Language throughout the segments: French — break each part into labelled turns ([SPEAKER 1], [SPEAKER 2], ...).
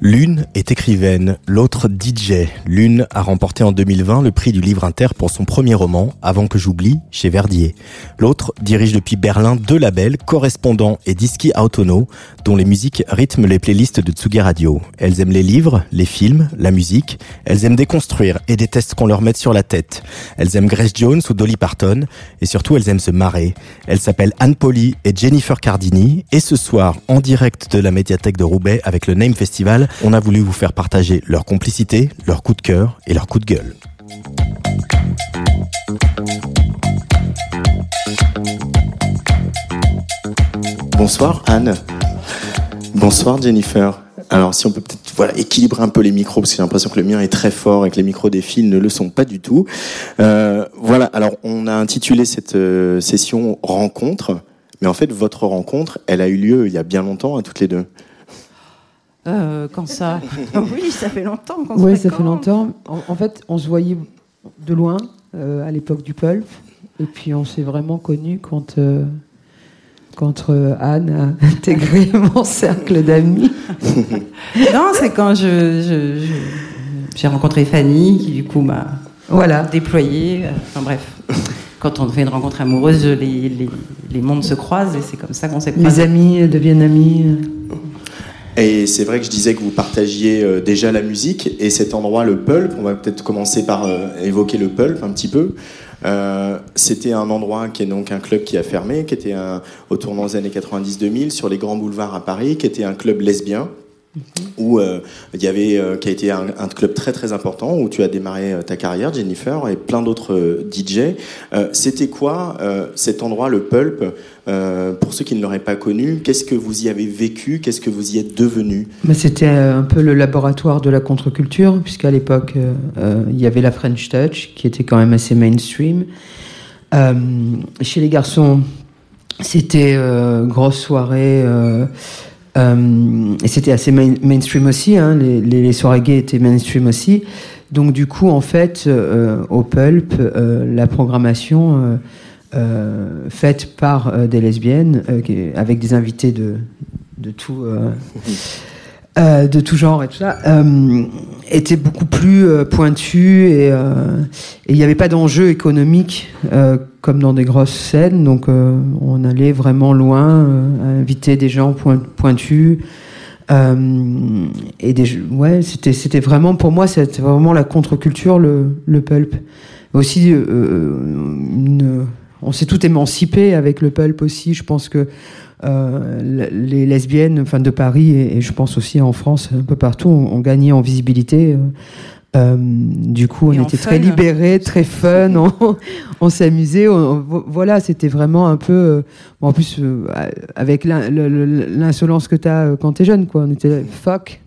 [SPEAKER 1] L'une est écrivaine, l'autre DJ. L'une a remporté en 2020 le prix du livre inter pour son premier roman, Avant que j'oublie, chez Verdier. L'autre dirige depuis Berlin deux labels, Correspondant et Disky Autono, dont les musiques rythment les playlists de Tsugi Radio. Elles aiment les livres, les films, la musique. Elles aiment déconstruire et détestent qu'on leur mette sur la tête. Elles aiment Grace Jones ou Dolly Parton. Et surtout, elles aiment se marrer. Elles s'appellent Anne Poli et Jennifer Cardini. Et ce soir, en direct de la médiathèque de Roubaix avec le Name Festival, on a voulu vous faire partager leur complicité, leur coup de cœur et leur coup de gueule. Bonsoir Anne. Bonsoir Jennifer. Alors si on peut peut-être voilà, équilibrer un peu les micros, parce que j'ai l'impression que le mien est très fort et que les micros des fils ne le sont pas du tout. Euh, voilà, alors on a intitulé cette euh, session Rencontre, mais en fait votre rencontre, elle a eu lieu il y a bien longtemps à toutes les deux.
[SPEAKER 2] Euh, quand ça Oui, ça fait longtemps. qu'on
[SPEAKER 3] Oui, ça fait longtemps. En, en fait, on se voyait de loin euh, à l'époque du pulp. Et puis on s'est vraiment connus quand, euh, quand euh, Anne a intégré mon cercle d'amis.
[SPEAKER 2] Non, c'est quand je, je- je- j'ai rencontré Fanny, qui du coup m'a
[SPEAKER 3] Voilà.
[SPEAKER 2] déployé. euh, Enfin bref, quand on fait une rencontre amoureuse, les, les, les mondes se croisent et c'est comme ça qu'on s'est
[SPEAKER 3] Les
[SPEAKER 2] croisés.
[SPEAKER 3] amis deviennent amis.
[SPEAKER 1] Et c'est vrai que je disais que vous partagiez euh, déjà la musique et cet endroit, le pulp, on va peut-être commencer par euh, évoquer le pulp un petit peu. Euh, C'était un endroit qui est donc un club qui a fermé, qui était un, au tournant des années 90-2000 sur les grands boulevards à Paris, qui était un club lesbien. Où euh, il y avait, euh, qui a été un, club très très important où tu as démarré euh, ta carrière, Jennifer, et plein d'autres DJ. C'était quoi cet endroit, le Pulp Pour ceux qui ne l'auraient pas connu, qu'est-ce que vous y avez vécu? Qu'est-ce que vous y êtes devenu?
[SPEAKER 3] C'était un peu le laboratoire de la contre-culture, puisqu'à l'époque, il y avait la French Touch, qui était quand même assez mainstream. Chez les garçons, c'était grosse soirée. Euh, et c'était assez main- mainstream aussi. hein, les, soirées gays étaient mainstream aussi. Donc du coup, en fait, euh, au Pulp, euh, la programmation faite par des lesbiennes, avec des invités de, de tout... euh, de tout genre et tout ça, euh, était beaucoup plus euh, pointu et il n'y avait pas d'enjeu économique comme dans des grosses scènes, donc on allait vraiment loin, inviter des gens point- pointus. et des, ouais, c'était, c'était vraiment, pour moi, c'était vraiment la contre-culture, le, le pulp. Aussi, on s'est tout émancipé avec le pulp aussi. Je pense que les lesbiennes enfin, de Paris et, et je pense aussi en France, un peu partout, ont, ont gagné en visibilité. euh, euh, du coup, on
[SPEAKER 2] Et
[SPEAKER 3] était
[SPEAKER 2] fun.
[SPEAKER 3] très libérés, très fun, on, on s'amusait. voilà, c'était vraiment un peu. euh, bon, en plus, euh, avec l'in- le- le- l'insolence que tu as quand tu es jeune, quoi. On était fuck.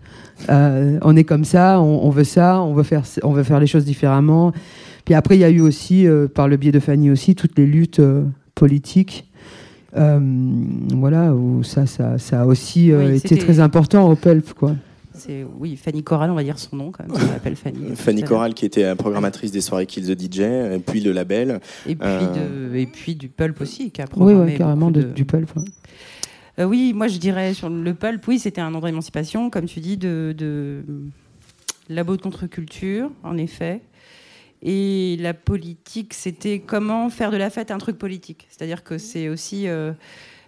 [SPEAKER 3] euh, on est comme ça, on, on veut ça, on veut, faire, on veut faire les choses différemment. Puis après, il y a eu aussi, euh, par le biais de Fanny aussi, toutes les luttes euh, politiques. Euh, voilà, où ça, ça, ça a aussi euh,
[SPEAKER 2] Oui,
[SPEAKER 3] été très important au Pulp, quoi.
[SPEAKER 2] C'est oui, Fanny Coral, on va dire son nom quand même. On l'appelle Fanny.
[SPEAKER 1] Fanny Corral, qui était la programmatrice des soirées Kill the DJ, et puis le label.
[SPEAKER 2] Et puis,
[SPEAKER 1] Euh,
[SPEAKER 2] de, et puis du pulp aussi, qui a
[SPEAKER 3] Oui,
[SPEAKER 2] programmé
[SPEAKER 3] ouais, carrément,
[SPEAKER 2] beaucoup
[SPEAKER 3] de-
[SPEAKER 2] de-
[SPEAKER 3] du Pulp. ouais.
[SPEAKER 2] Euh, oui, moi je dirais sur le pulp, oui, c'était un endroit d'émancipation, comme tu dis, de, de labo de contre-culture, en effet. Et la politique, c'était comment faire de la fête un truc politique. C'est-à-dire que c'est aussi euh,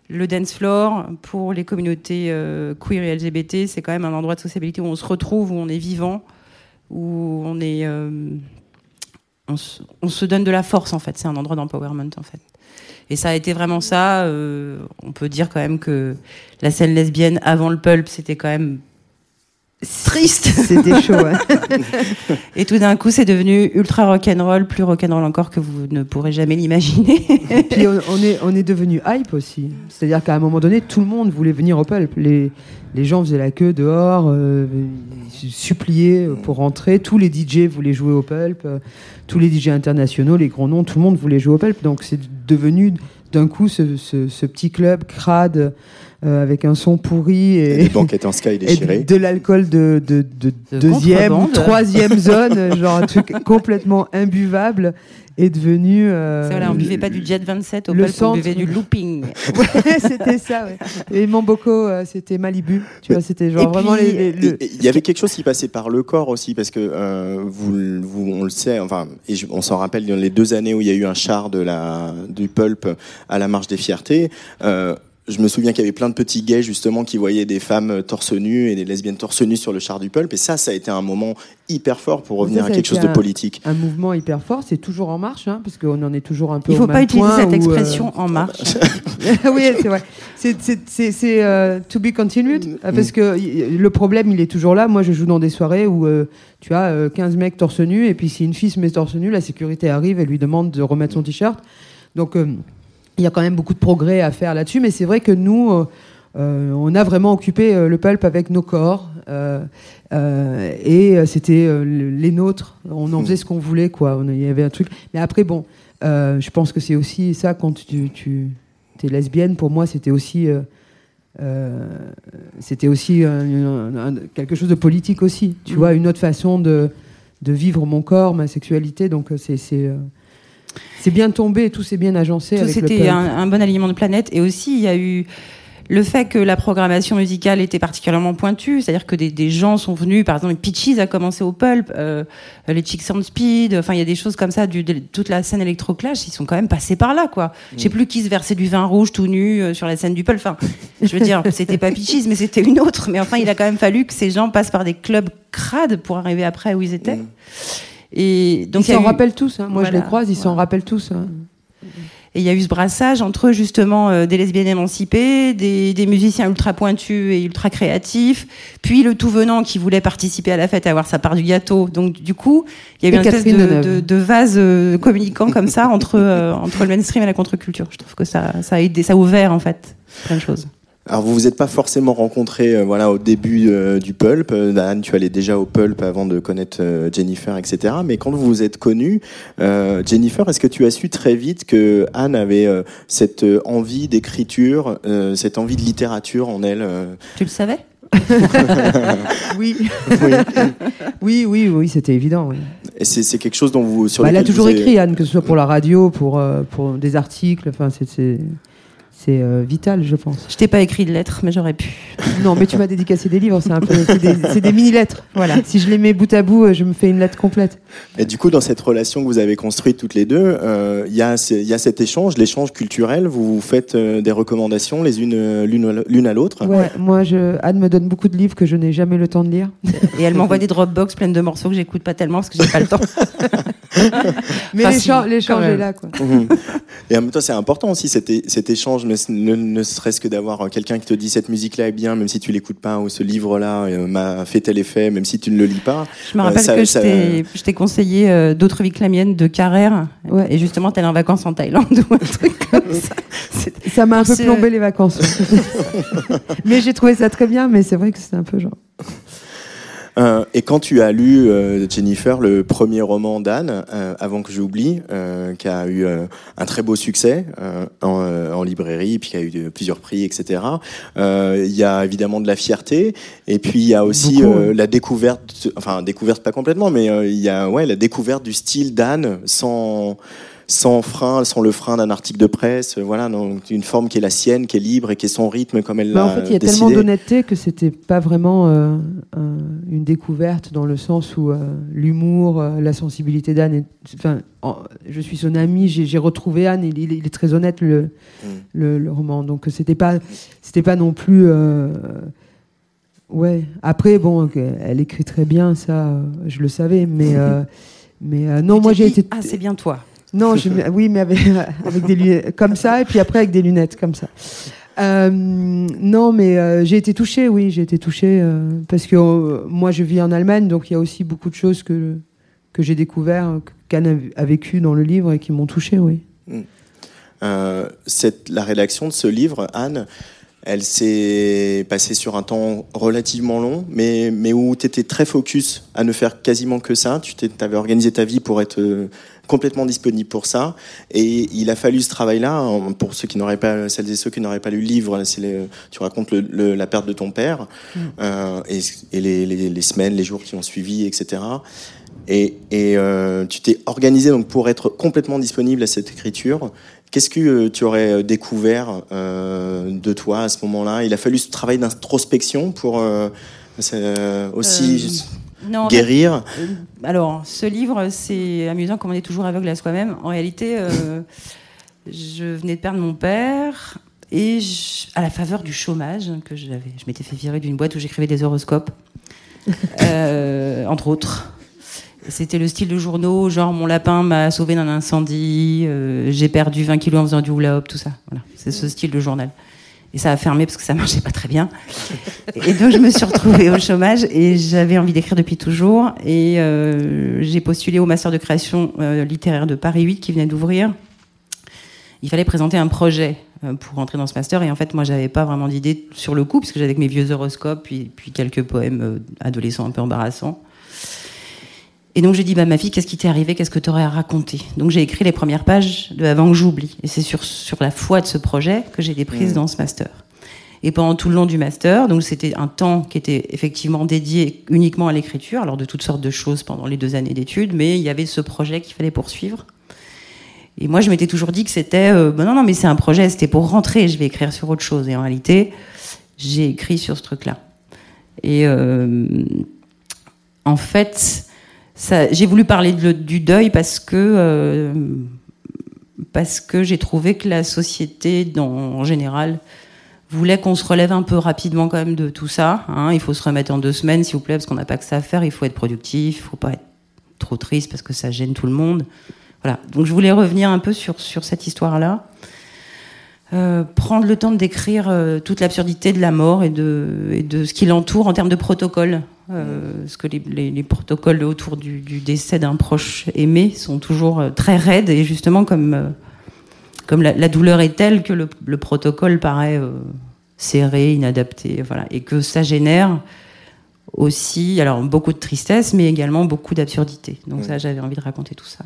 [SPEAKER 2] le dance floor pour les communautés euh, queer et LGBT. C'est quand même un endroit de sociabilité où on se retrouve, où on est vivant, où on est, euh, on, se, on se donne de la force en fait. C'est un endroit d'empowerment en fait. Et ça a été vraiment ça. on peut dire quand même que la scène lesbienne avant le pulp, c'était quand même triste.
[SPEAKER 3] C'était chaud. ouais.
[SPEAKER 2] Et tout d'un coup, c'est devenu ultra rock'n'roll, plus rock'n'roll encore que vous ne pourrez jamais l'imaginer.
[SPEAKER 3] Puis on, on est, on est devenu hype aussi. C'est-à-dire qu'à un moment donné, tout le monde voulait venir au pulp. Les, les gens faisaient la queue dehors, euh, suppliaient pour rentrer. Tous les DJ voulaient jouer au pulp. euh, tous les DJ internationaux, les grands noms, tout le monde voulait jouer au pulp. Donc c'est devenu d'un coup ce, ce- ce petit club crade euh, avec un son pourri
[SPEAKER 1] Et
[SPEAKER 3] et,
[SPEAKER 1] les banquettes en sky
[SPEAKER 3] et
[SPEAKER 1] déchirées.
[SPEAKER 3] de, de l'alcool de, de- de
[SPEAKER 2] De
[SPEAKER 3] deuxième ou troisième zone, genre un truc complètement imbuvable, est devenu. euh,
[SPEAKER 2] C'est voilà, on buvait pas du Jet 27 au
[SPEAKER 3] le
[SPEAKER 2] on buvait du looping.
[SPEAKER 3] Ouais, c'était ça, ouais. Et Mamboko, euh, c'était Malibu. Tu vois, c'était genre
[SPEAKER 2] Et
[SPEAKER 3] vraiment
[SPEAKER 2] puis,
[SPEAKER 3] les. le-
[SPEAKER 1] Il y avait quelque chose qui passait par le corps aussi, parce que euh, vous, le- vous, on le sait, enfin, et je- on s'en rappelle dans les deux années où il y a eu un char de la, du pulp à la marche des fiertés. Euh, je me souviens qu'il y avait plein de petits gays justement qui voyaient des femmes torse nues et des lesbiennes torse nues sur le char du pulp. Et ça, ça a été un moment hyper fort pour revenir
[SPEAKER 3] Ça, ça
[SPEAKER 1] à quelque chose de politique.
[SPEAKER 3] un mouvement hyper fort, c'est toujours en marche, hein, parce qu'on en est toujours un peu.
[SPEAKER 2] Il faut
[SPEAKER 3] au
[SPEAKER 2] pas utiliser cette
[SPEAKER 3] euh,
[SPEAKER 2] expression en marche.
[SPEAKER 3] oui, c'est vrai. C'est- euh, to be continued. euh, Parce que le problème, il est toujours là. Moi, je joue dans des soirées où euh, tu as euh, 15 mecs torse nu, et puis si une fille se met torse nu, la sécurité arrive et lui demande de remettre son t-shirt. Donc, euh, il y a quand même beaucoup de progrès à faire là-dessus. Mais c'est vrai que nous, euh, euh, on a vraiment occupé euh, le pulp avec nos corps. euh, et c'était le- les nôtres. On en faisait ce qu'on voulait, quoi. Il y avait un truc. Mais après, bon, je pense que c'est aussi ça quand tu, tu es lesbienne. Pour moi, c'était aussi, c'était aussi un- un- un- quelque chose de politique aussi. Tu
[SPEAKER 2] Mm.
[SPEAKER 3] vois, une autre façon de, de vivre mon corps, ma sexualité. Donc c'est c'est bien tombé, tout s'est bien agencé.
[SPEAKER 2] Tout, C'était un, un bon alignement de planète. Et aussi, il y a eu le fait que la programmation musicale était particulièrement pointue. C'est-à-dire que des, des gens sont venus, par exemple, Peaches a commencé au Pulp, euh, les Chicks on Speed. Enfin, il y a des choses comme ça. Du, de- toute la scène électroclash, ils sont quand même passés par là, quoi. Je sais plus qui se versait du vin rouge tout nu euh, sur la scène du Pulp. Enfin, je veux dire, c'était pas Peaches, mais c'était une autre. Mais enfin, il a quand même fallu que ces gens passent par des clubs crades pour arriver après où ils étaient. Et donc,
[SPEAKER 3] ils s'en
[SPEAKER 2] eu-
[SPEAKER 3] rappellent tous. hein. Moi, je les croise, ils s'en
[SPEAKER 2] voilà.
[SPEAKER 3] rappellent tous. hein.
[SPEAKER 2] Et il y a eu ce brassage entre justement euh, des lesbiennes émancipées, des, des musiciens ultra pointus et ultra créatifs, puis le tout venant qui voulait participer à la fête et avoir sa part du gâteau. Donc du coup, il y a eu
[SPEAKER 3] Et
[SPEAKER 2] une espèce de,
[SPEAKER 3] Deneuve.
[SPEAKER 2] de, de vase euh, communicant comme ça entre, euh, entre le mainstream et la contre-culture. Je trouve que ça, ça a aidé, ça a ouvert en fait plein de choses.
[SPEAKER 1] Alors vous vous êtes pas forcément rencontrés euh, voilà au début euh, du pulp. Euh, Anne, tu allais déjà au pulp avant de connaître euh, Jennifer, etc. Mais quand vous vous êtes connus, euh, Jennifer, est-ce que tu as su très vite que Anne avait euh, cette euh, envie d'écriture, euh, cette envie de littérature en elle euh
[SPEAKER 2] Tu le savais?
[SPEAKER 3] Oui. oui, oui, oui, c'était évident. oui.
[SPEAKER 1] Et c'est c'est quelque chose dont vous sur
[SPEAKER 3] Bah, elle a toujours
[SPEAKER 1] avez-
[SPEAKER 3] écrit, Anne, que ce soit pour la radio, pour, euh, pour des articles. Enfin, c'est- c'est euh, vital, je pense.
[SPEAKER 2] Je t'ai pas écrit de lettres, mais j'aurais pu.
[SPEAKER 3] Non, mais tu m'as dédicacé des livres, c'est un peu, c'est des, mini-lettres. Voilà. Si je les mets bout à bout, euh, je me fais une lettre complète.
[SPEAKER 1] Et du coup, dans cette relation que vous avez construite toutes les deux, euh, il y, a y a cet échange, l'échange culturel. Vous vous faites euh, des recommandations les unes l'une l'une à l'autre.
[SPEAKER 3] Ouais, moi, je, Anne me donne beaucoup de livres que je n'ai jamais le temps de lire.
[SPEAKER 2] Et elle m'envoie des Dropbox pleines de morceaux que j'écoute pas tellement parce que j'ai pas le temps.
[SPEAKER 3] Mais
[SPEAKER 2] Enfin,
[SPEAKER 3] l'échange est là, quoi.
[SPEAKER 1] Et en même temps, c'est important aussi cet échange, ne, ne- ne serait-ce que d'avoir quelqu'un qui te dit cette musique-là est bien, même si tu l'écoutes pas, ou ce livre-là euh, m'a fait tel effet, même si tu ne le lis pas.
[SPEAKER 2] Je me
[SPEAKER 1] Euh,
[SPEAKER 2] rappelle
[SPEAKER 1] ça-
[SPEAKER 2] que
[SPEAKER 1] ça-
[SPEAKER 2] je t'ai- conseillé euh, d'autres vies que la mienne de Carrère.
[SPEAKER 3] Ouais.
[SPEAKER 2] Et justement, t'es en vacances en Thaïlande ou un truc comme ça.
[SPEAKER 3] Ça m'a un peu plombé les vacances. mais j'ai trouvé ça très bien, mais c'est vrai que c'est un peu genre.
[SPEAKER 1] Euh, et quand tu as lu euh, Jennifer, le premier roman d'Anne, euh, avant que j'oublie, qui a eu un très beau succès en, en librairie, puis qui a eu plusieurs prix, etc. Il y a évidemment de la fierté, et puis il y a aussi la découverte, enfin découverte pas complètement, mais il y a ouais la découverte du style d'Anne sans sans frein, sans le frein d'un article de presse, euh, voilà, donc une forme qui est la sienne, qui est libre et qui est son rythme comme elle
[SPEAKER 3] Bah,
[SPEAKER 1] l'a
[SPEAKER 3] en fait, il y a
[SPEAKER 1] décidé.
[SPEAKER 3] tellement d'honnêteté que c'était pas vraiment euh, un- une découverte dans le sens où euh, l'humour, euh, la sensibilité d'Anne. Enfin, en- je suis son amie, j'ai retrouvé Anne. Il, il est- il est très honnête le,
[SPEAKER 1] Mm.
[SPEAKER 3] le, le roman, donc c'était pas, c'était pas non plus. euh, ouais. Après, bon, elle écrit très bien, ça, je le savais, mais. euh, mais euh, non, moi j'ai été.
[SPEAKER 2] Ah, c'est bien toi.
[SPEAKER 3] Non, oui, mais avec, des lunettes comme ça, et puis après avec des lunettes comme ça. Euh, non, mais euh, j'ai été touchée, oui, j'ai été touchée euh, parce que moi je vis en Allemagne, donc il y a aussi beaucoup de choses que, que j'ai découvert, qu'Anne a, vécu dans le livre et qui m'ont touchée, oui.
[SPEAKER 1] Cette, la rédaction de ce livre, Anne, elle s'est passée sur un temps relativement long, mais, mais où tu étais très focus à ne faire quasiment que ça. Tu avais organisé ta vie pour être complètement disponible pour ça. Et il a fallu ce travail-là, hein, pour ceux qui n'auraient pas, celles et ceux qui n'auraient pas lu le livre, les, tu racontes le, le, la perte de ton père,
[SPEAKER 3] Mm.
[SPEAKER 1] euh, et, et les, les, les semaines, les jours qui ont suivi, etc. Et, et euh, tu t'es organisé donc pour être complètement disponible à cette écriture. Qu'est-ce que euh, tu aurais découvert euh, de toi à ce moment-là? Il a fallu ce travail d'introspection pour aussi
[SPEAKER 2] non,
[SPEAKER 1] guérir.
[SPEAKER 2] Euh, Alors, ce livre, c'est amusant comme on est toujours aveugle à soi-même. En réalité, euh, je venais de perdre mon père et je- à la faveur du chômage que j'avais, je m'étais fait virer d'une boîte où j'écrivais des horoscopes, euh, entre autres. C'était le style de journaux, genre mon lapin m'a sauvé d'un incendie, j'ai perdu 20 kilos en faisant du hula hoop, tout ça. Voilà, c'est ce style de journal. Et ça a fermé parce que ça marchait pas très bien. Et donc je me suis retrouvée au chômage et j'avais envie d'écrire depuis toujours. Et euh, j'ai postulé au master de création euh, littéraire de Paris 8 qui venait d'ouvrir. Il fallait présenter un projet euh, pour entrer dans ce master. Et en fait, moi, j'avais pas vraiment d'idée sur le coup, parce que j'avais mes vieux horoscopes, puis, puis quelques poèmes adolescents un peu embarrassants. Et donc j'ai dit, bah, ma fille, qu'est-ce qui t'est arrivé? Qu'est-ce que tu aurais à raconter? Donc j'ai écrit les premières pages de Avant que j'oublie. Et c'est sur, sur la foi de ce projet que j'ai été prise
[SPEAKER 1] Mmh.
[SPEAKER 2] dans ce master. Et pendant tout le long du master, donc c'était un temps qui était effectivement dédié uniquement à l'écriture, alors de toutes sortes de choses pendant les deux années d'études, mais il y avait ce projet qu'il fallait poursuivre. Et moi, je m'étais toujours dit que c'était, euh, ben non, non, mais c'est un projet, c'était pour rentrer, je vais écrire sur autre chose. Et en réalité, j'ai écrit sur ce truc-là. Et euh, en fait, j'ai voulu parler du deuil parce que euh, parce que j'ai trouvé que la société, en général, voulait qu'on se relève un peu rapidement quand même de tout ça. hein. Il faut se remettre en deux semaines, s'il vous plaît, parce qu'on n'a pas que ça à faire. Il faut être productif, il faut pas être trop triste parce que ça gêne tout le monde. Voilà. Donc je voulais revenir un peu sur, sur cette histoire-là. Euh, prendre le temps de décrire euh, toute l'absurdité de la mort et de, et de ce qui l'entoure en termes de protocole. Euh, parce que les, les- les protocoles autour du, du décès d'un proche aimé sont toujours très raides et justement comme, comme la, la douleur est telle que le, le protocole paraît serré, inadapté, voilà, et que ça génère aussi alors beaucoup de tristesse mais également beaucoup d'absurdité. Donc ça j'avais envie de raconter tout ça.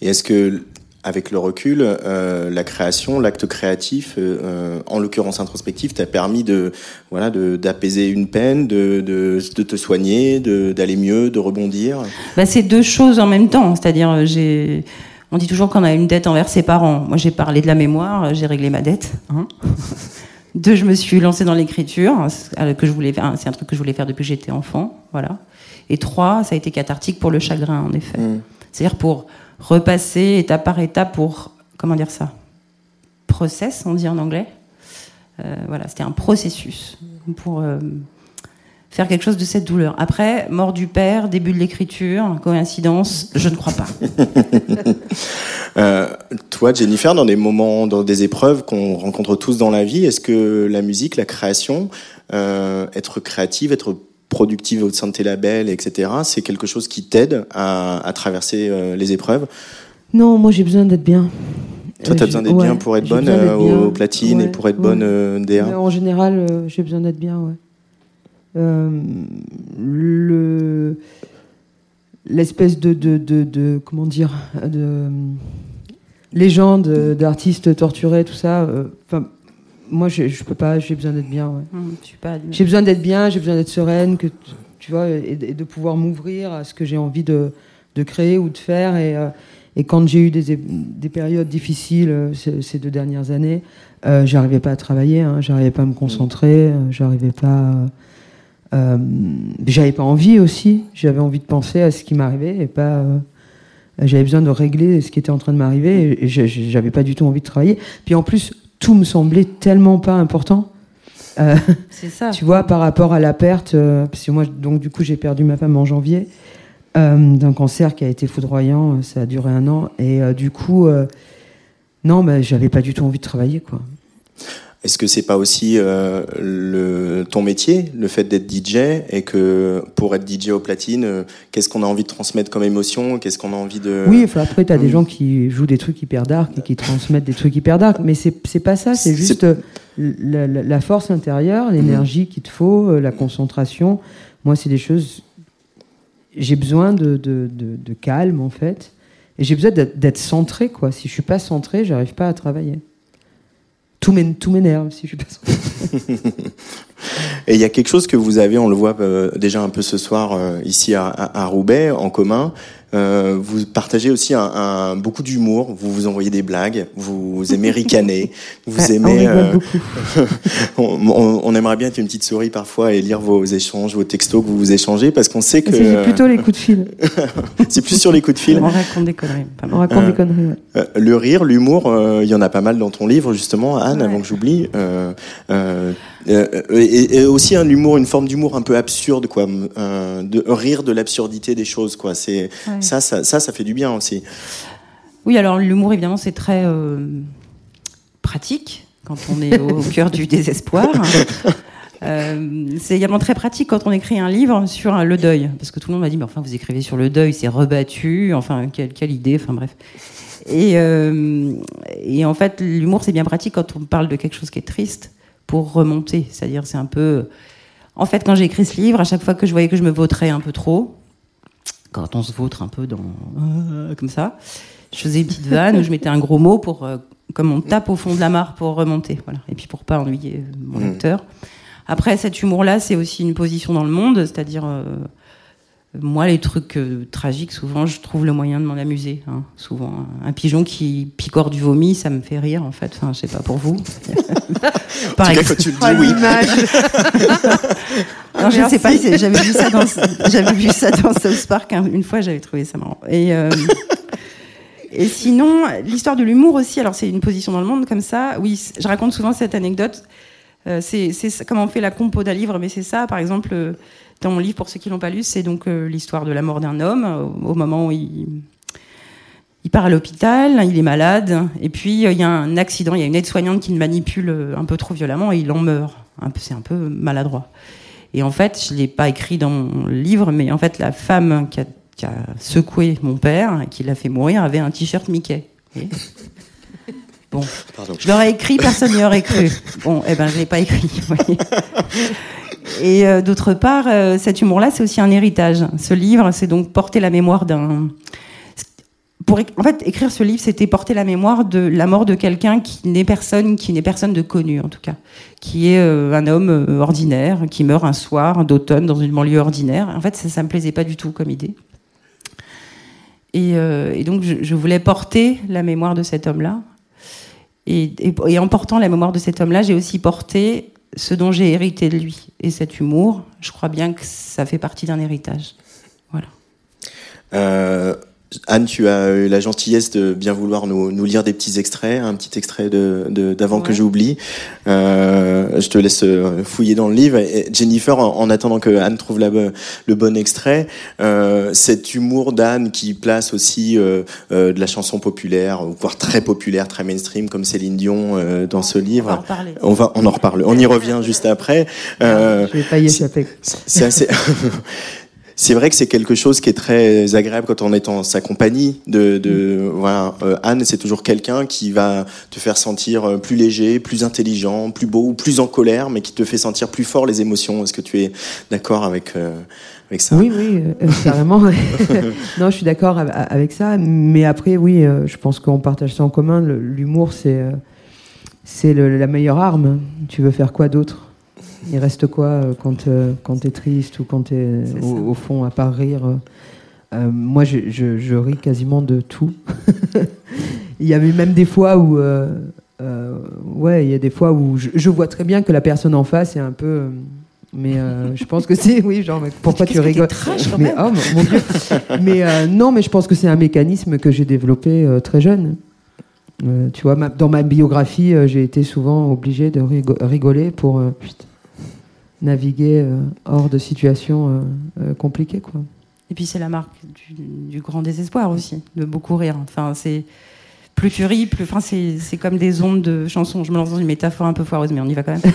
[SPEAKER 1] Et est-ce que, avec le recul, euh, la création, l'acte créatif, euh, euh, en l'occurrence introspectif, t'a permis de, voilà, de d'apaiser une peine, de, de, de te soigner, d'aller mieux, de rebondir.
[SPEAKER 2] Bah, c'est deux choses en même temps. C'est-à-dire, j'ai. On dit toujours qu'on a une dette envers ses parents. Moi, j'ai parlé de la mémoire, j'ai réglé ma dette. hein. Deux, je me suis lancée dans l'écriture, que je voulais faire. C'est un truc que je voulais faire depuis que j'étais enfant, voilà. Et trois, ça a été cathartique pour le chagrin, en effet.
[SPEAKER 1] Mm.
[SPEAKER 2] C'est-à-dire pour repasser étape par étape pour comment dire ça, process, on dit en anglais. Euh, voilà, c'était un processus pour euh, faire quelque chose de cette douleur. Après, mort du père, début de l'écriture, coïncidence, je ne crois pas.
[SPEAKER 1] Euh, toi, Jennifer, dans des moments, dans des épreuves qu'on rencontre tous dans la vie, est-ce que la musique, la création, être créative, être productive au sein de tes labels, etc., c'est quelque chose qui t'aide à, à traverser euh, les épreuves?
[SPEAKER 3] Non, moi j'ai besoin d'être bien.
[SPEAKER 1] Toi,
[SPEAKER 3] Euh,
[SPEAKER 1] t'as
[SPEAKER 3] j'ai-
[SPEAKER 1] besoin d'être
[SPEAKER 3] ouais,
[SPEAKER 1] bien pour être bonne euh, aux platines et
[SPEAKER 3] Ouais,
[SPEAKER 1] pour être
[SPEAKER 3] ouais.
[SPEAKER 1] bonne euh, DA
[SPEAKER 3] en général, euh, j'ai besoin d'être bien, ouais. Euh, le l'espèce de, de, de, de- comment dire de euh, légende d'artistes torturés, tout ça. euh, Enfin, moi, je, je peux pas. J'ai besoin d'être bien. Ouais.
[SPEAKER 2] Hum.
[SPEAKER 3] J'ai besoin d'être bien. J'ai besoin d'être sereine, que tu- vois, et, de- et de pouvoir m'ouvrir à ce que j'ai envie de, de créer ou de faire. Et, euh, et quand j'ai eu des, des périodes difficiles euh, ces, ces deux dernières années, euh, j'arrivais pas à travailler, hein, j'arrivais pas à me concentrer, euh, j'arrivais pas. j'avais pas envie aussi. J'avais envie de penser à ce qui m'arrivait et pas. j'avais besoin de régler ce qui était en train de m'arriver et, j'avais pas du tout envie de travailler. Puis en plus, tout me semblait tellement pas important. Euh,
[SPEAKER 2] C'est ça.
[SPEAKER 3] tu vois, par rapport à la perte, euh, parce que moi, donc du coup, j'ai perdu ma femme en janvier euh, d'un cancer qui a été foudroyant. Ça a duré un an et du coup, non, bah, j'avais pas du tout envie de travailler, quoi.
[SPEAKER 1] Est-ce que c'est pas aussi euh, le, ton métier, le fait d'être DJ, et que pour être DJ au platine, euh, qu'est-ce qu'on a envie de transmettre comme émotion Qu'est-ce qu'on a envie de...
[SPEAKER 3] Oui, enfin, après, tu as des
[SPEAKER 1] Mm.
[SPEAKER 3] gens qui jouent des trucs hyper dark et qui transmettent des trucs hyper dark, mais c'est c'est pas ça, c'est juste euh, la, la- la force intérieure, l'énergie qu'il te faut, la concentration. Moi, c'est des choses... J'ai besoin de, de- de- de calme, en fait. Et j'ai besoin d'être d'être centré, quoi. Si je suis pas centré, j'arrive pas à travailler. Tout m'é- tout m'énerve si je suis pas.
[SPEAKER 1] Et il y a quelque chose que vous avez, on le voit euh, déjà un peu ce soir euh, ici à- à Roubaix, en commun. Euh, vous partagez aussi un, un- beaucoup d'humour. Vous vous envoyez des blagues. Vous aimez ricaner. Vous
[SPEAKER 3] Ouais, on
[SPEAKER 1] aimez.
[SPEAKER 3] rigole
[SPEAKER 1] euh, on, on- on aimerait bien être une petite souris parfois et lire vos échanges, vos textos que vous vous échangez, parce qu'on sait que
[SPEAKER 3] C'est plutôt les coups de fil.
[SPEAKER 1] c'est plus sur les coups de fil.
[SPEAKER 2] On raconte des conneries.
[SPEAKER 3] On raconte
[SPEAKER 1] Euh,
[SPEAKER 3] des conneries. ouais.
[SPEAKER 1] Euh, le rire, l'humour, euh, il y en a pas mal dans ton livre justement, Anne,
[SPEAKER 2] Ouais.
[SPEAKER 1] avant que j'oublie. Euh, euh, et, et aussi un humour, une forme d'humour un peu absurde, quoi, euh, de rire de l'absurdité des choses, quoi. C'est
[SPEAKER 2] Ouais.
[SPEAKER 1] ça, ça, ça, ça fait du bien aussi.
[SPEAKER 2] Oui, alors l'humour, évidemment, c'est très pratique quand on est au cœur du désespoir. Euh, c'est également très pratique quand on écrit un livre sur un- le deuil, parce que tout le monde m'a dit, mais enfin, vous écrivez sur le deuil, c'est rebattu, enfin, quelle, quelle idée, enfin bref. Et, euh, et en fait, l'humour, c'est bien pratique quand on parle de quelque chose qui est triste pour remonter. C'est-à-dire, c'est un peu. En fait, quand j'ai écrit ce livre, à chaque fois que je voyais que je me vautrais un peu trop, quand on se vautre un peu dans. euh, comme ça, je faisais une petite vanne où je mettais un gros mot pour. euh, comme on tape au fond de la mare pour remonter. Voilà. Et puis pour pas ennuyer euh, mon
[SPEAKER 1] Mhm.
[SPEAKER 2] lecteur. Après, cet humour-là, c'est aussi une position dans le monde, c'est-à-dire. euh, moi, les trucs euh, tragiques, souvent, je trouve le moyen de m'en amuser. hein. Souvent, un, un pigeon qui picore du vomi, ça me fait rire, en fait. Enfin, je sais pas pour vous.
[SPEAKER 1] En tout cas, quand tu le dis, oui.
[SPEAKER 2] Non, je ne sais pas, j'avais vu ça dans, j'avais vu ça dans South Park hein, une fois, j'avais trouvé ça marrant. Et, euh, et sinon, l'histoire de l'humour aussi, alors c'est une position dans le monde comme ça. Oui, je raconte souvent cette anecdote. Euh, c'est comment on fait la compo d'un livre, mais c'est ça, par exemple, euh, dans mon livre, pour ceux qui l'ont pas lu, c'est donc euh, l'histoire de la mort d'un homme euh, au, moment où il, il part à l'hôpital, il est malade, et puis euh, il y a un accident, il y a une aide-soignante qui le manipule un peu trop violemment et il en meurt. C'est un peu maladroit. Et en fait, je l'ai pas écrit dans mon livre, mais en fait, la femme qui a, qui a secoué mon père, et qui l'a fait mourir, avait un t-shirt Mickey. Bon,
[SPEAKER 1] Pardon.
[SPEAKER 2] je l'aurais écrit, personne n'y aurait cru. Bon, eh ben, je l'ai pas écrit. vous voyez. Et euh, d'autre part, euh, cet humour-là, c'est aussi un héritage. Ce livre, c'est donc porter la mémoire d'un. En fait, écrire ce livre, c'était porter la mémoire de la mort de quelqu'un qui n'est personne, qui n'est personne de connu en tout cas, qui est euh, un homme ordinaire, qui meurt un soir d'automne dans une banlieue ordinaire. En fait, ça, ça me plaisait pas du tout comme idée. Et, donc, je, voulais porter la mémoire de cet homme-là. Et en portant la mémoire de cet homme-là, j'ai aussi porté ce dont j'ai hérité de lui. Et cet humour, je crois bien que ça fait partie d'un héritage. Voilà.
[SPEAKER 1] Euh, Anne, tu as eu la gentillesse de bien vouloir nous, nous lire des petits extraits, un petit extrait de de- d'avant que j'oublie. Euh, je te laisse euh, fouiller dans le livre. Et Jennifer, en, en attendant que Anne trouve la, le bon extrait, euh, cet humour d'Anne qui place aussi euh, de la chanson populaire, voire très populaire, très mainstream, comme Céline Dion dans ce
[SPEAKER 2] On va en
[SPEAKER 1] livre.
[SPEAKER 2] reparler.
[SPEAKER 1] On va, on en reparle. On y revient juste après.
[SPEAKER 3] Je vais pas y échapper.
[SPEAKER 1] c'est assez. C'est vrai que c'est quelque chose qui est très agréable quand on est en sa compagnie. De, de voilà, euh, Anne, c'est toujours quelqu'un qui va te faire sentir euh, plus léger, plus intelligent, plus beau plus en colère, mais qui te fait sentir plus fort les émotions. Est-ce que tu es d'accord avec euh, avec ça?
[SPEAKER 3] Oui, oui, euh, carrément. non, je suis d'accord av- avec ça. Mais après, oui, je pense qu'on partage ça en commun. L'humour, c'est c'est la meilleure arme. Tu veux faire quoi d'autre? Il reste quoi euh, quand, euh, quand t'es triste ou quand t'es
[SPEAKER 2] C'est ça.
[SPEAKER 3] au, au fond, à part rire euh, euh, Moi, je, je- je ris quasiment de tout. Il y avait même des fois où... euh, euh, ouais, il y a des fois où je, je vois très bien que la personne en face est un peu... mais je pense que c'est... Oui, genre, mais pourquoi tu rigoles
[SPEAKER 2] trash, quand
[SPEAKER 3] mais,
[SPEAKER 2] même.
[SPEAKER 3] oh, mon- Dieu. mais non, mais je pense que c'est un mécanisme que j'ai développé très jeune. Euh, tu vois, ma- dans ma biographie, euh, j'ai été souvent obligé de rigo- rigoler pour euh, naviguer euh, hors de situations euh, euh, compliquées. Quoi.
[SPEAKER 2] Et puis c'est la marque du, du grand désespoir aussi, de beaucoup rire. Enfin, c'est plus tu ris, plus. Enfin, c'est comme des ondes de chansons. Je me lance dans une métaphore un peu foireuse, mais on y va quand même.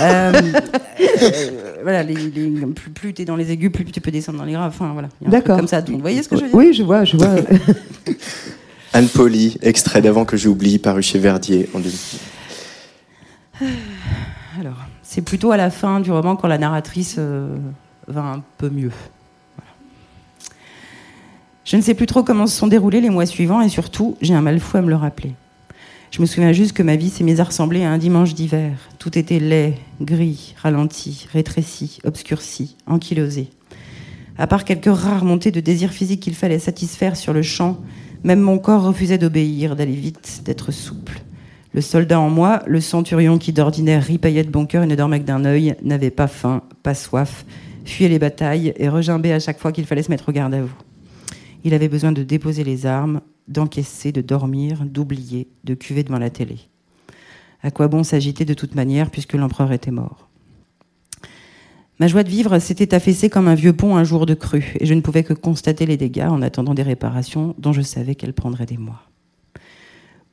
[SPEAKER 2] Euh, euh, voilà, les, plus, plus tu es dans les aigus, plus tu peux descendre dans les graves. Enfin, voilà.
[SPEAKER 3] D'accord.
[SPEAKER 2] Comme ça. vous voyez ce que je veux dire?
[SPEAKER 3] Oui, je vois, je vois.
[SPEAKER 1] Anne Poli, extrait d'avant que j'oublie, paru chez Verdier en 2000.
[SPEAKER 2] Alors, c'est plutôt à la fin du roman quand la narratrice euh, va un peu mieux. Je ne sais plus trop comment se sont déroulés les mois suivants et surtout, j'ai un mal fou à me le rappeler. Je me souviens juste que ma vie s'est mise à ressembler à un dimanche d'hiver. Tout était laid, gris, ralenti, rétréci, obscurci, ankylosé. À part quelques rares montées de désirs physiques qu'il fallait satisfaire sur le champ, même mon corps refusait d'obéir, d'aller vite, d'être souple. Le soldat en moi, le centurion qui d'ordinaire ripaillait de bon cœur et ne dormait que d'un œil, n'avait pas faim, pas soif, fuyait les batailles et regimbait à chaque fois qu'il fallait se mettre au garde à vous. Il avait besoin de déposer les armes, d'encaisser, de dormir, d'oublier, de cuver devant la télé. À quoi bon s'agiter de toute manière puisque l'empereur était mort? Ma joie de vivre s'était affaissée comme un vieux pont un jour de crue, et je ne pouvais que constater les dégâts en attendant des réparations dont je savais qu'elles prendraient des mois.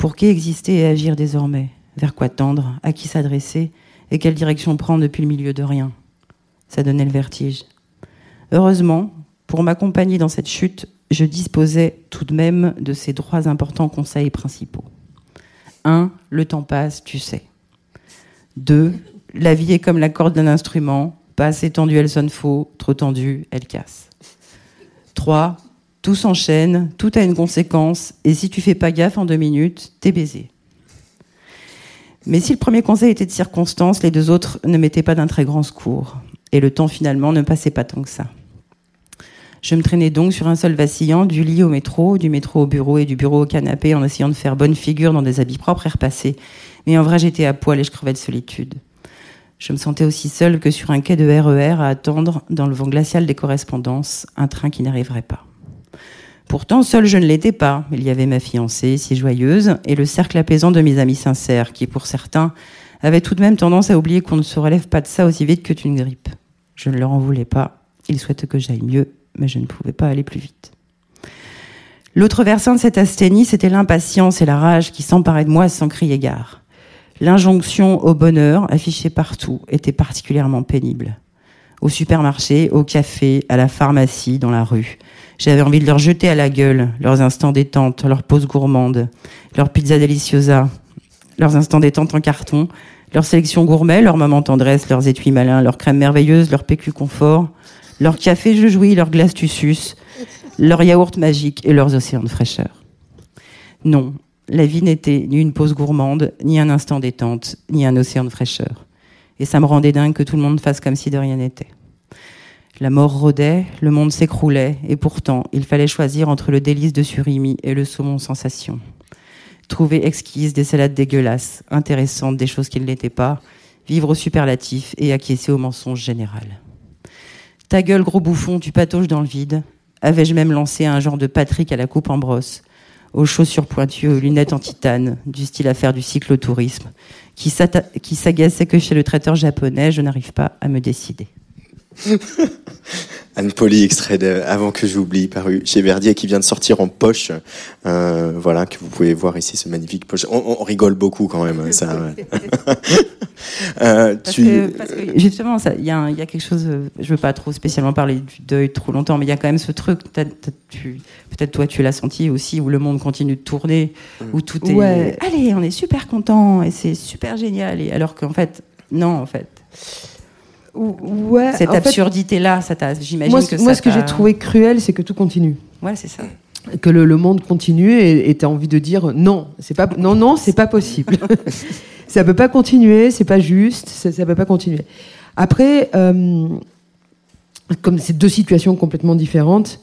[SPEAKER 2] Pour qui exister et agir désormais? Vers quoi tendre? À qui s'adresser? Et quelle direction prendre depuis le milieu de rien? Ça donnait le vertige. Heureusement, pour m'accompagner dans cette chute, je disposais tout de même de ces trois importants conseils principaux. 1. Le temps passe, tu sais. 2. La vie est comme la corde d'un instrument, pas assez tendue, elle sonne faux, trop tendue, elle casse. 3. Tout s'enchaîne, tout a une conséquence, et si tu fais pas gaffe en deux minutes, t'es baisé. Mais si le premier conseil était de circonstance, les deux autres ne m'étaient pas d'un très grand secours, et le temps finalement ne passait pas tant que ça. Je me traînais donc sur un sol vacillant, du lit au métro, du métro au bureau et du bureau au canapé, en essayant de faire bonne figure dans des habits propres et repassés. Mais en vrai, j'étais à poil et je crevais de solitude. Je me sentais aussi seule que sur un quai de RER e à attendre, dans le vent glacial des correspondances, un train qui n'arriverait pas. Pourtant, seule je ne l'étais pas. Il y avait ma fiancée, si joyeuse, et le cercle apaisant de mes amis sincères, qui, pour certains, avaient tout de même tendance à oublier qu'on ne se relève pas de ça aussi vite que d'une grippe. Je ne leur en voulais pas. Ils souhaitent que j'aille mieux, mais je ne pouvais pas aller plus vite. L'autre versant de cette asthénie, c'était l'impatience et la rage qui s'emparaient de moi sans crier gare. L'injonction au bonheur, affichée partout, était particulièrement pénible. Au supermarché, au café, à la pharmacie, dans la rue. J'avais envie de leur jeter à la gueule leurs instants détente, leurs pauses gourmandes, leurs pizzas deliciosa, leurs instants détente en carton, leurs sélections gourmet, leurs moments tendresse, leurs étuis malins, leurs crèmes merveilleuses, leurs PQ confort, leur café je jouis, leur glace tu suces, leur yaourt magique et leurs océans de fraîcheur. Non, la vie n'était ni une pause gourmande, ni un instant détente, ni un océan de fraîcheur. Et ça me rendait dingue que tout le monde fasse comme si de rien n'était. La mort rôdait, le monde s'écroulait, et pourtant, il fallait choisir entre le délice de surimi et le saumon sensation. Trouver exquise des salades dégueulasses, intéressantes des choses qui ne l'étaient pas, vivre au superlatif et acquiescer au mensonge général. Ta gueule, gros bouffon, tu patauges dans le vide. Avais-je même lancé un genre de Patrick à la coupe en brosse, aux chaussures pointues, aux lunettes en titane, du style à faire du cyclotourisme, qui s'agaçait que chez le traiteur japonais, je n'arrive pas à me décider.
[SPEAKER 1] Anne Poli, extrait de Avant que j'oublie, paru chez Verdier, qui vient de sortir en poche. Euh, voilà, que vous pouvez voir ici, ce magnifique poche. On, rigole beaucoup quand même, ça.
[SPEAKER 2] euh, parce, tu... que, parce, que, justement, il y, a quelque chose. Je veux pas trop spécialement parler du deuil trop longtemps, mais il y a quand même ce truc. Peut-être toi, tu l'as senti aussi, où le monde continue de tourner, où tout est. Ouais. Allez, on est super content et c'est super génial. Et alors qu'en fait, non, en fait.
[SPEAKER 3] Ouais,
[SPEAKER 2] Cette absurdité-là, ça j'imagine
[SPEAKER 3] que
[SPEAKER 2] ça
[SPEAKER 3] Moi, ce que j'ai trouvé cruel, c'est que tout continue.
[SPEAKER 2] Ouais, c'est ça.
[SPEAKER 3] Que le, monde continue et tu as envie de dire non, c'est pas, non, non, c'est pas possible. ça peut pas continuer, c'est pas juste, ça, ça peut pas continuer. Après, euh, comme c'est deux situations complètement différentes,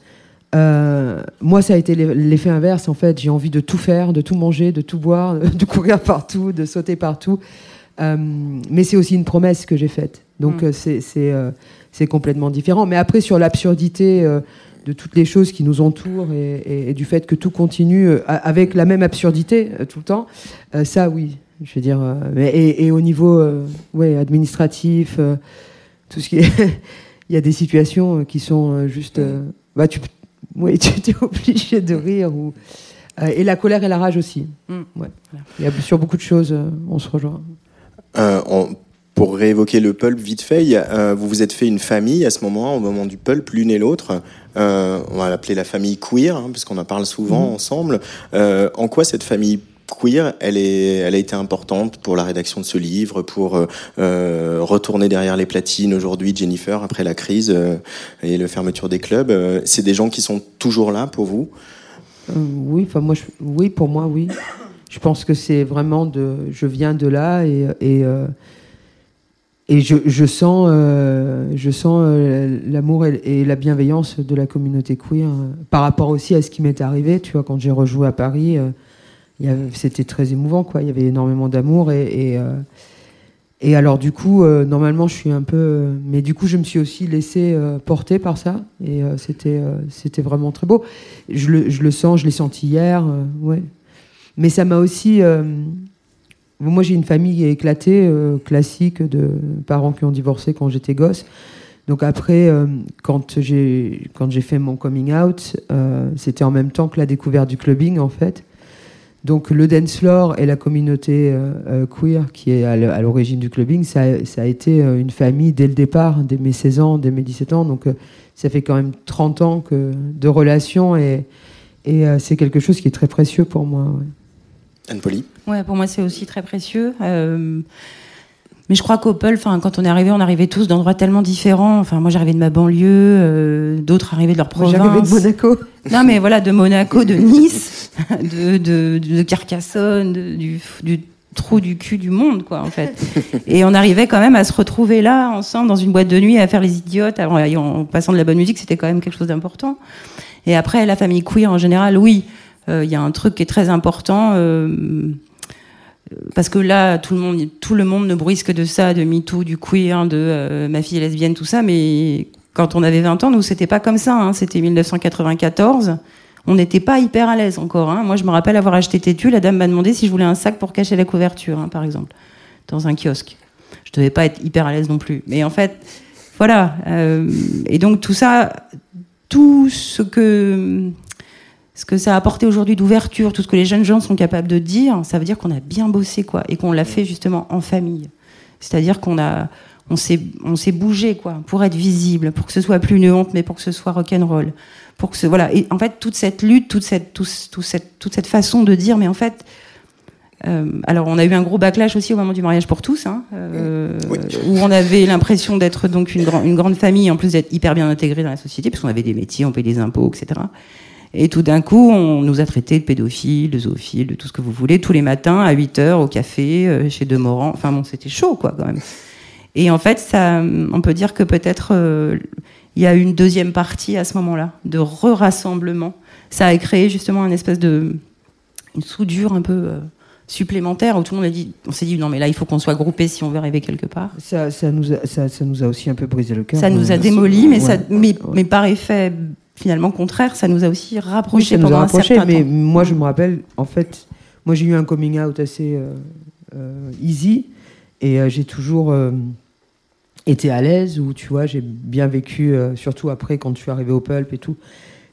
[SPEAKER 3] euh, moi, ça a été l'effet inverse. En fait, j'ai envie de tout faire, de tout manger, de tout boire, de courir partout, de sauter partout. Euh, mais c'est aussi une promesse que j'ai faite. Donc mm. euh, euh, c'est complètement différent. Mais après, sur l'absurdité de toutes les choses qui nous entourent et, du fait que tout continue avec la même absurdité tout le temps, ça oui, je veux dire. et, et, au niveau ouais, administratif, tout ce qui est. Il y a des situations qui sont juste. bah, tu, oui, tu es obligé de rire ou. et la colère et la rage aussi.
[SPEAKER 2] Mm.
[SPEAKER 3] Ouais. Il y a sur beaucoup de choses, euh, on se rejoint.
[SPEAKER 1] Euh, on- pour réévoquer le pulp vite fait, euh, vous vous êtes fait une famille à ce moment, au moment du pulp, l'une et l'autre. Euh, on va l'appeler la famille queer, hein, puisqu'on en parle souvent ensemble. Euh, en quoi cette famille queer, elle, est, elle a été importante pour la rédaction de ce livre, pour euh, retourner derrière les platines aujourd'hui, Jennifer, après la crise euh, et la fermeture des clubs? Euh, C'est des gens qui sont toujours là pour vous?
[SPEAKER 3] Oui, enfin moi, je- oui, pour moi, oui. Je pense que c'est vraiment de, je viens de là et et, et je, je sens, euh, je sens euh, l'amour et, la bienveillance de la communauté queer euh, par rapport aussi à ce qui m'est arrivé. Tu vois, quand j'ai rejoué à Paris, euh, c'était très émouvant. Il y avait énormément d'amour et et, euh, et alors du coup, normalement, je suis un peu, mais du coup, je me suis aussi laissé porter par ça et c'était c'était vraiment très beau. Je le, je le sens, je l'ai senti hier, ouais. Mais ça m'a aussi. Moi, j'ai une famille éclatée, euh, classique, de parents qui ont divorcé quand j'étais gosse. Donc après, euh, quand j'ai quand j'ai fait mon coming out, euh, c'était en même temps que la découverte du clubbing, en fait. Donc le dance floor et la communauté queer qui est à l'origine du clubbing, ça, ça a été une famille dès le départ, dès mes 16 ans, dès mes 17 ans. Donc ça fait quand même 30 ans que, de relations et, et c'est quelque chose qui est très précieux pour moi. ouais.
[SPEAKER 1] Anne-Paulie
[SPEAKER 2] Ouais, pour moi, c'est aussi très précieux. Euh, mais je crois qu'au Pulp, enfin, quand on est arrivé, on arrivait tous d'endroits tellement différents. Enfin, moi, j'arrivais de ma banlieue, euh, d'autres arrivaient de leur province.
[SPEAKER 3] J'arrivais de Monaco.
[SPEAKER 2] Non, mais voilà, de Monaco, de Nice, de, de, de Carcassonne, de- du, du trou du cul du monde, quoi, en fait. Et on arrivait quand même à se retrouver là, ensemble, dans une boîte de nuit, à faire les idiotes, en, en passant de la bonne musique, c'était quand même quelque chose d'important. Et après, la famille queer, en général, oui, euh, il y a un truc qui est très important. euh, parce que là, tout le monde, tout le monde ne bruise que de ça, de MeToo, du queer, de euh, ma fille est lesbienne, tout ça. Mais quand on avait 20 ans, nous, c'était pas comme ça. hein. C'était 1994. On n'était pas hyper à l'aise encore. hein. Moi, je me rappelle avoir acheté Tétu. La dame m'a demandé si je voulais un sac pour cacher la couverture, hein, par exemple, dans un kiosque. Je devais pas être hyper à l'aise non plus. Mais en fait, voilà. euh, et donc tout ça, tout ce que ce que ça a apporté aujourd'hui d'ouverture, tout ce que les jeunes gens sont capables de dire, ça veut dire qu'on a bien bossé, quoi, et qu'on l'a fait justement en famille. C'est-à-dire qu'on a, on s'est, on s'est bougé, quoi, pour être visible, pour que ce soit plus une honte, mais pour que ce soit rock'n'roll, pour que ce, voilà. Et en fait, toute cette lutte, toute cette, tout, tout cette, toute cette façon de dire, mais en fait, euh, alors on a eu un gros backlash aussi au moment du mariage pour tous, hein, euh,
[SPEAKER 1] Oui.
[SPEAKER 2] où on avait l'impression d'être donc une, grand- une grande famille, en plus d'être hyper bien intégré dans la société, parce qu'on avait des métiers, on payait des impôts, etc. Et tout d'un coup, on nous a traités de pédophiles, de zoophiles, de tout ce que vous voulez, tous les matins à 8 heures au café, euh, chez Demorand. Enfin bon, c'était chaud, quoi, quand même. Et en fait, ça, on peut dire que peut-être euh, il y a une deuxième partie à ce moment-là, de re-rassemblement. Ça a créé justement une espèce de une soudure un peu euh, supplémentaire où tout le monde a dit, on s'est dit non mais là il faut qu'on soit groupé si on veut arriver quelque part.
[SPEAKER 3] Ça, ça, nous a, ça, ça nous a aussi un peu brisé le cœur.
[SPEAKER 2] Ça nous a
[SPEAKER 3] Ouais.
[SPEAKER 2] démoli, mais, ça,
[SPEAKER 3] Ouais.
[SPEAKER 2] mais,
[SPEAKER 3] Ouais.
[SPEAKER 2] mais par effet finalement contraire, ça nous a aussi
[SPEAKER 3] Oui,
[SPEAKER 2] rapprochés
[SPEAKER 3] ça nous
[SPEAKER 2] pendant
[SPEAKER 3] a
[SPEAKER 2] un
[SPEAKER 3] rapprochés,
[SPEAKER 2] certain
[SPEAKER 3] mais
[SPEAKER 2] temps.
[SPEAKER 3] moi je me rappelle, en fait, moi j'ai eu un coming out assez euh, euh, easy et euh, j'ai toujours été à l'aise où tu vois, j'ai bien vécu, surtout après quand je suis arrivé au pulp et tout,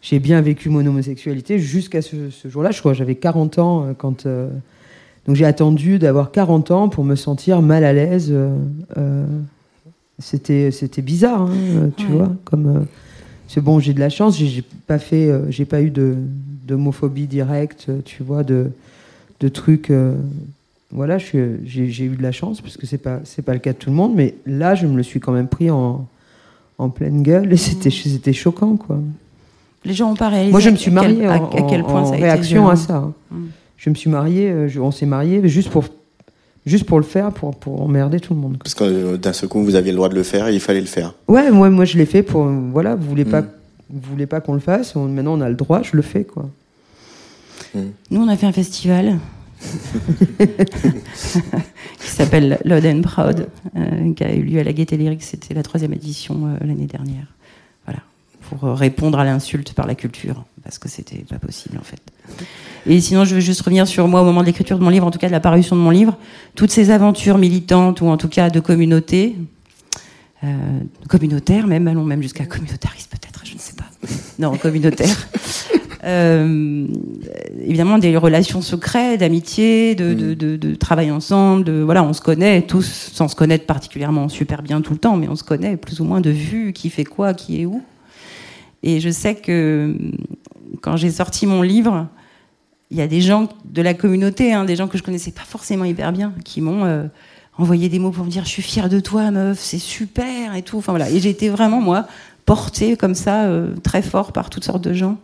[SPEAKER 3] j'ai bien vécu mon homosexualité jusqu'à ce, ce jour-là. Je crois j'avais 40 ans quand. donc j'ai attendu d'avoir 40 ans pour me sentir mal à l'aise. c'était c'était bizarre, hein, tu
[SPEAKER 2] Ouais.
[SPEAKER 3] vois, comme. C'est bon, j'ai de la chance, j'ai pas fait, euh, j'ai pas eu de d'homophobie directe, euh, tu vois, de de trucs. euh, voilà, j'ai eu de la chance parce que c'est pas c'est pas le cas de tout le monde, mais là, je me le suis quand même pris en en pleine gueule et c'était c'était choquant, quoi.
[SPEAKER 2] Les gens ont pas réalisé
[SPEAKER 3] Moi, je me suis
[SPEAKER 2] à quel-
[SPEAKER 3] mariée
[SPEAKER 2] à,
[SPEAKER 3] en,
[SPEAKER 2] à quel point
[SPEAKER 3] en
[SPEAKER 2] ça a été
[SPEAKER 3] réaction à ça. hein.
[SPEAKER 2] Mm.
[SPEAKER 3] Je me suis mariée, euh, je- on s'est mariés juste pour juste pour le faire, pour pour emmerder tout le monde. quoi.
[SPEAKER 1] Parce que euh, d'un seul coup, vous aviez le droit de le faire et il fallait le faire.
[SPEAKER 3] Ouais, moi, moi je l'ai fait pour. Voilà, vous voulez pas,
[SPEAKER 1] Mm.
[SPEAKER 3] vous voulez pas qu'on le fasse. on- maintenant, on a le droit, je le fais, quoi.
[SPEAKER 2] Nous, on a fait un festival qui s'appelle Loud and Proud, euh, qui a eu lieu à la Gaîté Lyrique. C'était la troisième édition euh, l'année dernière. Voilà, pour répondre à l'insulte par la culture, parce que c'était pas possible en fait. Et sinon, je veux juste revenir sur moi au moment de l'écriture de mon livre, en tout cas de la parution de mon livre, toutes ces aventures militantes ou en tout cas de communauté, euh, communautaire même, allons même jusqu'à communautariste peut-être, je ne sais pas. Non, communautaire. Euh, évidemment, des relations secrètes, d'amitié, de, de, de, de, travail ensemble. De, voilà, on se connaît tous, sans se connaître particulièrement super bien tout le temps, mais on se connaît plus ou moins de vue, qui fait quoi, qui est où. Et je sais que quand j'ai sorti mon livre, il y a des gens de la communauté, hein, des gens que je connaissais pas forcément hyper bien, qui m'ont euh, envoyé des mots pour me dire je suis fière de toi, meuf, c'est super et tout. Enfin voilà. Et j'ai été vraiment moi portée comme ça euh, très fort par toutes sortes de gens.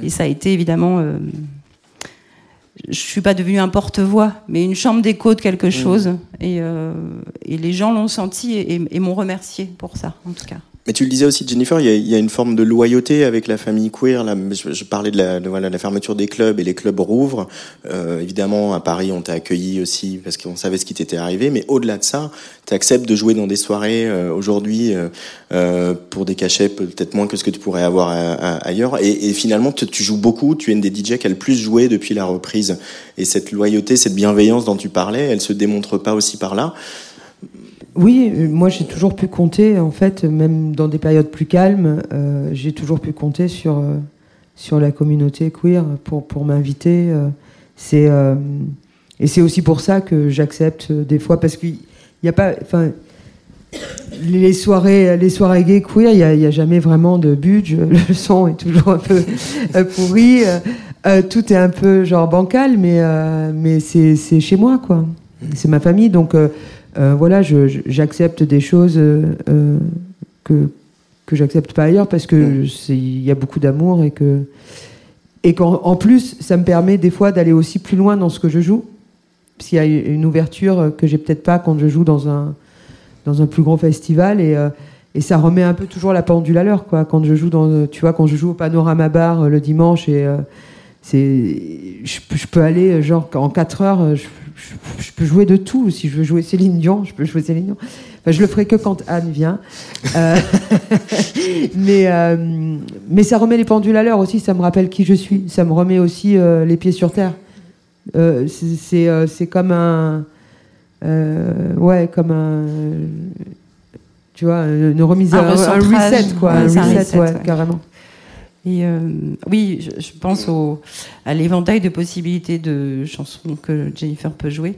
[SPEAKER 2] Et ça a été évidemment. Euh, je suis pas devenue un porte-voix, mais une chambre d'écho de quelque mmh. chose. Et, euh, et, les gens l'ont senti et, et m'ont remercié pour ça, en tout cas.
[SPEAKER 1] Mais tu le disais aussi, Jennifer, il y, a, y a une forme de loyauté avec la famille queer. Là, je, parlais de la, de, voilà, la fermeture des clubs et les clubs rouvrent. Euh, évidemment, à Paris, on t'a accueilli aussi parce qu'on savait ce qui t'était arrivé. Mais au-delà de ça, tu acceptes de jouer dans des soirées euh, aujourd'hui euh, euh, pour des cachets peut-être moins que ce que tu pourrais avoir ailleurs. Et, finalement, tu, tu, joues beaucoup. Tu es une des DJ qui a le plus joué depuis la reprise. Et cette loyauté, cette bienveillance dont tu parlais, elle se démontre pas aussi par là.
[SPEAKER 3] Oui, moi j'ai toujours pu compter, en fait, même dans des périodes plus calmes, euh, j'ai toujours pu compter sur, euh, sur la communauté queer pour, pour m'inviter. Euh, c'est, et c'est aussi pour ça que j'accepte des fois, parce qu'il n'y a pas. Enfin, les soirées, les soirées gays queer, il n'y a, jamais vraiment de budget, le son est toujours un peu pourri, tout est un peu genre bancal, mais, mais c'est, chez moi, quoi. C'est ma famille, donc voilà, j'accepte des choses euh, euh, que que j'accepte pas ailleurs parce que il y a beaucoup d'amour et que et qu'en plus ça me permet des fois d'aller aussi plus loin dans ce que je joue. S'il y a une ouverture que j'ai peut-être pas quand je joue dans un dans un plus grand festival et et ça remet un peu toujours la pendule à l'heure quoi. Quand je joue dans tu vois quand je joue au panorama bar le dimanche et c'est je, je, peux aller genre en 4 heures je, je, peux jouer de tout. Si je veux jouer Céline Dion, je peux jouer Céline Dion. Enfin, je le ferai que quand Anne vient. Euh, mais, euh, mais ça remet les pendules à l'heure aussi. Ça me rappelle qui je suis. Ça me remet aussi euh, les pieds sur terre. Euh, c'est comme un. ouais, comme un. Tu vois, une remise
[SPEAKER 2] un,
[SPEAKER 3] à, un reset, quoi.
[SPEAKER 2] Ouais,
[SPEAKER 3] un reset,
[SPEAKER 2] un reset
[SPEAKER 3] ouais,
[SPEAKER 2] ouais.
[SPEAKER 3] carrément.
[SPEAKER 2] Euh, oui, je, pense à l'éventail de possibilités de chansons que Jennifer peut jouer.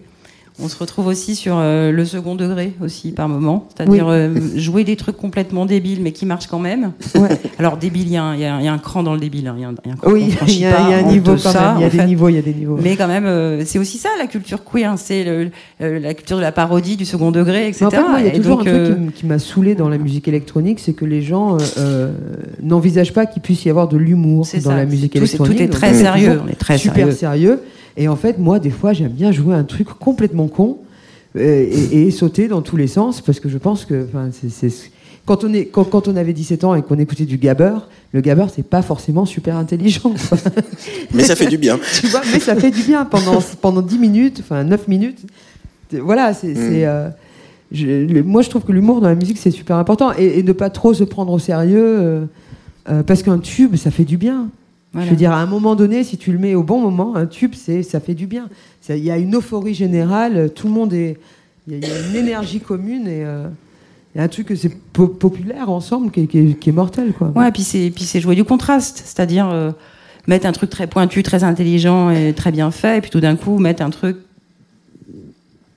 [SPEAKER 2] On se retrouve aussi sur euh, le second degré aussi par moment, c'est-à-dire oui. euh, jouer des trucs complètement débiles mais qui marchent quand même.
[SPEAKER 3] Ouais.
[SPEAKER 2] Alors débile, il y, y, a un cran dans le débile, hein. il y, y, a un cran
[SPEAKER 3] oui, il y, a un niveau quand
[SPEAKER 2] ça,
[SPEAKER 3] même. Il y a des
[SPEAKER 2] fait.
[SPEAKER 3] niveaux, il y a des niveaux.
[SPEAKER 2] Mais quand même, euh, c'est aussi ça la culture queer, c'est la culture de la parodie, du second degré, etc.
[SPEAKER 3] Enfin, il y a toujours
[SPEAKER 2] donc,
[SPEAKER 3] un truc qui, m'a saoulé dans la musique électronique, c'est que les gens n'envisagent pas qu'il puisse y avoir de l'humour dans
[SPEAKER 2] ça.
[SPEAKER 3] la musique
[SPEAKER 2] tout,
[SPEAKER 3] électronique.
[SPEAKER 2] Tout est très
[SPEAKER 3] Donc,
[SPEAKER 2] sérieux, on est très
[SPEAKER 3] super
[SPEAKER 2] sérieux.
[SPEAKER 3] sérieux. Et en fait, moi, des fois, j'aime bien jouer un truc complètement con et, et, sauter dans tous les sens parce que je pense que c'est quand on est quand, quand, on avait 17 ans et qu'on écoutait du gabber le gabber c'est pas forcément super intelligent.
[SPEAKER 1] Mais ça fait du bien.
[SPEAKER 3] Tu vois mais ça fait du bien pendant pendant 10 minutes enfin 9 minutes. Voilà c'est mm. euh, moi je trouve que l'humour dans la musique c'est super important. Et, et de pas trop se prendre au sérieux euh, euh, parce qu'un tube ça fait du bien voilà. Je veux dire, à un moment donné, si tu le mets au bon moment, un tube, c'est, ça fait du bien. Il y a une euphorie générale, tout le monde est. Il y, y, a une énergie commune et. Euh, il y a un truc que c'est po populaire ensemble qui est, qui, est, qui est, mortel. Quoi.
[SPEAKER 2] Ouais, puis c'est, puis c'est jouer du contraste. C'est-à-dire euh, mettre un truc très pointu, très intelligent et très bien fait, et puis tout d'un coup mettre un truc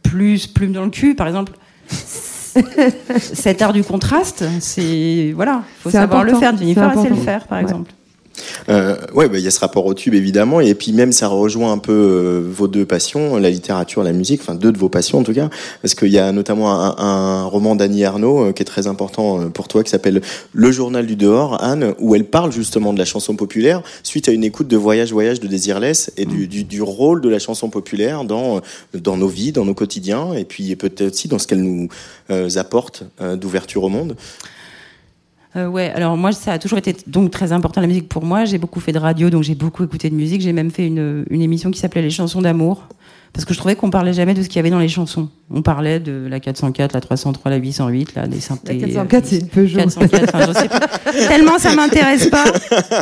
[SPEAKER 2] plus plume dans le cul, par exemple. Cet art du contraste, c'est. Voilà, faut savoir
[SPEAKER 3] important.
[SPEAKER 2] le faire. Jennifer sait le faire, par
[SPEAKER 3] ouais.
[SPEAKER 2] exemple.
[SPEAKER 1] Euh, ouais, bah, il y a ce rapport au tube évidemment, et puis même ça rejoint un peu euh, vos deux passions, la littérature, la musique, enfin deux de vos passions en tout cas, parce qu'il y a notamment un, un roman d'Annie Arnaud euh, qui est très important euh, pour toi, qui s'appelle Le Journal du dehors, Anne, où elle parle justement de la chanson populaire suite à une écoute de Voyage Voyage de Désirless et du, du, du rôle de la chanson populaire dans dans nos vies, dans nos quotidiens, et puis peut-être aussi dans ce qu'elle nous apporte d'ouverture au monde.
[SPEAKER 2] Euh, ouais, alors moi ça a toujours été donc très important la musique pour moi. J'ai beaucoup fait de radio, donc j'ai beaucoup écouté de musique. J'ai même fait une, une émission qui s'appelait Les chansons d'amour parce que je trouvais qu'on parlait jamais de ce qu'il y avait dans les chansons. On parlait de la 404, la 303, la 808, là, des synthés.
[SPEAKER 3] La 404, c'est une Peugeot.
[SPEAKER 2] 404, enfin, je sais pas. tellement ça m'intéresse pas.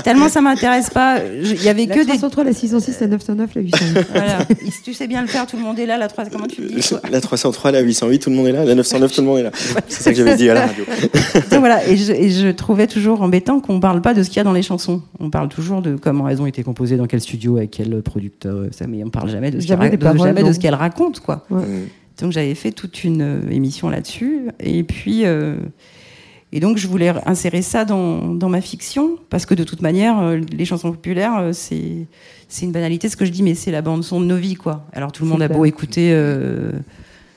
[SPEAKER 2] Tellement ça m'intéresse pas. Il y avait
[SPEAKER 3] La
[SPEAKER 2] que des.
[SPEAKER 3] 303, la 606, la 909, la 808.
[SPEAKER 2] Voilà. Tu sais bien le faire, tout le monde est là. La 3... Comment tu le dis toi
[SPEAKER 4] La 303, la 808, tout le monde est là. La 909, tout le monde est là. C'est ça que j'avais dit à la radio.
[SPEAKER 2] Donc voilà, et je, et je trouvais toujours embêtant qu'on parle pas de ce qu'il y a dans les chansons. On parle toujours de comment elles ont été composées, dans quel studio, avec quel producteur, euh, ça, mais on parle jamais de ce
[SPEAKER 3] Jamais
[SPEAKER 2] qu'elles
[SPEAKER 3] des
[SPEAKER 2] ra- de- jamais de ce qu'elles racontent, quoi. Donc j'avais fait toute une euh, émission là-dessus, et puis euh, et donc je voulais insérer ça dans, dans ma fiction parce que de toute manière, euh, les chansons populaires, c'est c'est une banalité ce que je dis, mais c'est la bande son de nos vies, quoi. Alors tout le
[SPEAKER 3] C'est
[SPEAKER 2] monde a beau écouter, euh,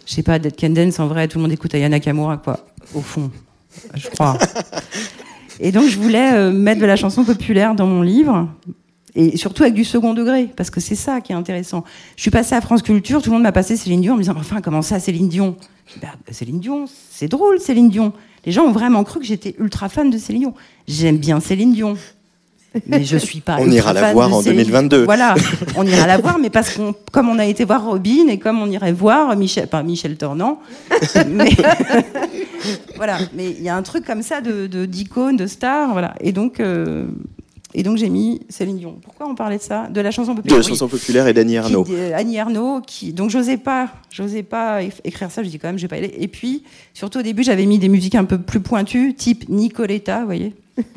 [SPEAKER 2] je sais pas, Dead Can Dance, en vrai, tout le monde écoute Ayana Nakamura, quoi. Au fond, je crois. Et donc je voulais euh, mettre de la chanson populaire dans mon livre. Et surtout avec du second degré, parce que c'est ça qui est intéressant. Je suis passée à France Culture, tout le monde m'a passé Céline Dion en me disant Enfin, comment ça, Céline Dion? Bah, Céline Dion, c'est drôle, Céline Dion. Les gens ont vraiment cru que j'étais ultra fan de Céline Dion. J'aime bien Céline Dion. Mais je suis pas.
[SPEAKER 4] On ira la voir
[SPEAKER 2] de
[SPEAKER 4] en
[SPEAKER 2] Céline-
[SPEAKER 4] 2022.
[SPEAKER 2] Voilà, on ira la voir, mais parce qu'on, comme on a été voir Robin et comme on irait voir Michel, pas Michel Tornant, mais voilà. Mais il y a un truc comme ça de, de d'icône, de star, voilà. Et donc, euh, et donc j'ai mis Céline Dion. Pourquoi on parlait de ça? De la chanson
[SPEAKER 4] De
[SPEAKER 2] populaire.
[SPEAKER 4] la
[SPEAKER 2] Oui.
[SPEAKER 4] chanson populaire et d'Annie Arnaud.
[SPEAKER 2] Qui- euh, Annie Arnaud, qui donc j'osais pas, j'osais pas écrire ça. Je dis quand même, je vais pas y aller. Et puis surtout au début, j'avais mis des musiques un peu plus pointues, type Nicoletta, vous voyez.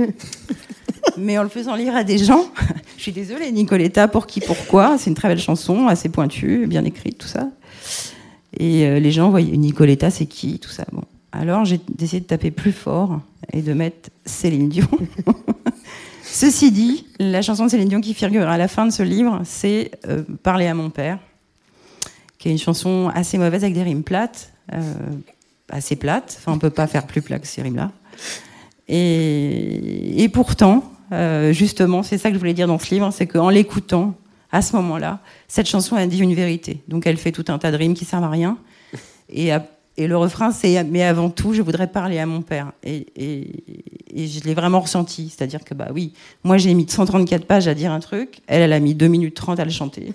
[SPEAKER 2] Mais en le faisant lire à des gens, je suis désolée, Nicoletta, pour qui, pourquoi? C'est une très belle chanson, assez pointue, bien écrite, tout ça. Et euh, les gens voyaient Nicoletta, c'est qui, tout ça. Bon, alors j'ai décidé de taper plus fort et de mettre Céline Dion. Ceci dit, la chanson de Céline Dion qui figure à la fin de ce livre, c'est euh, Parler à mon père, qui est une chanson assez mauvaise avec des rimes plates, euh, assez plates. Enfin, on peut pas faire plus plat que ces rimes-là. Et, pourtant, euh, justement, c'est ça que je voulais dire dans ce livre, c'est qu'en l'écoutant, à ce moment-là, cette chanson a dit une vérité. Donc elle fait tout un tas de rimes qui servent à rien. Et le refrain, c'est Mais avant tout, je voudrais parler à mon père. Et, et- et je l'ai vraiment ressenti. C'est-à-dire que, bah oui, moi j'ai mis 134 pages à dire un truc, elle, elle a mis 2 minutes 30 à le chanter.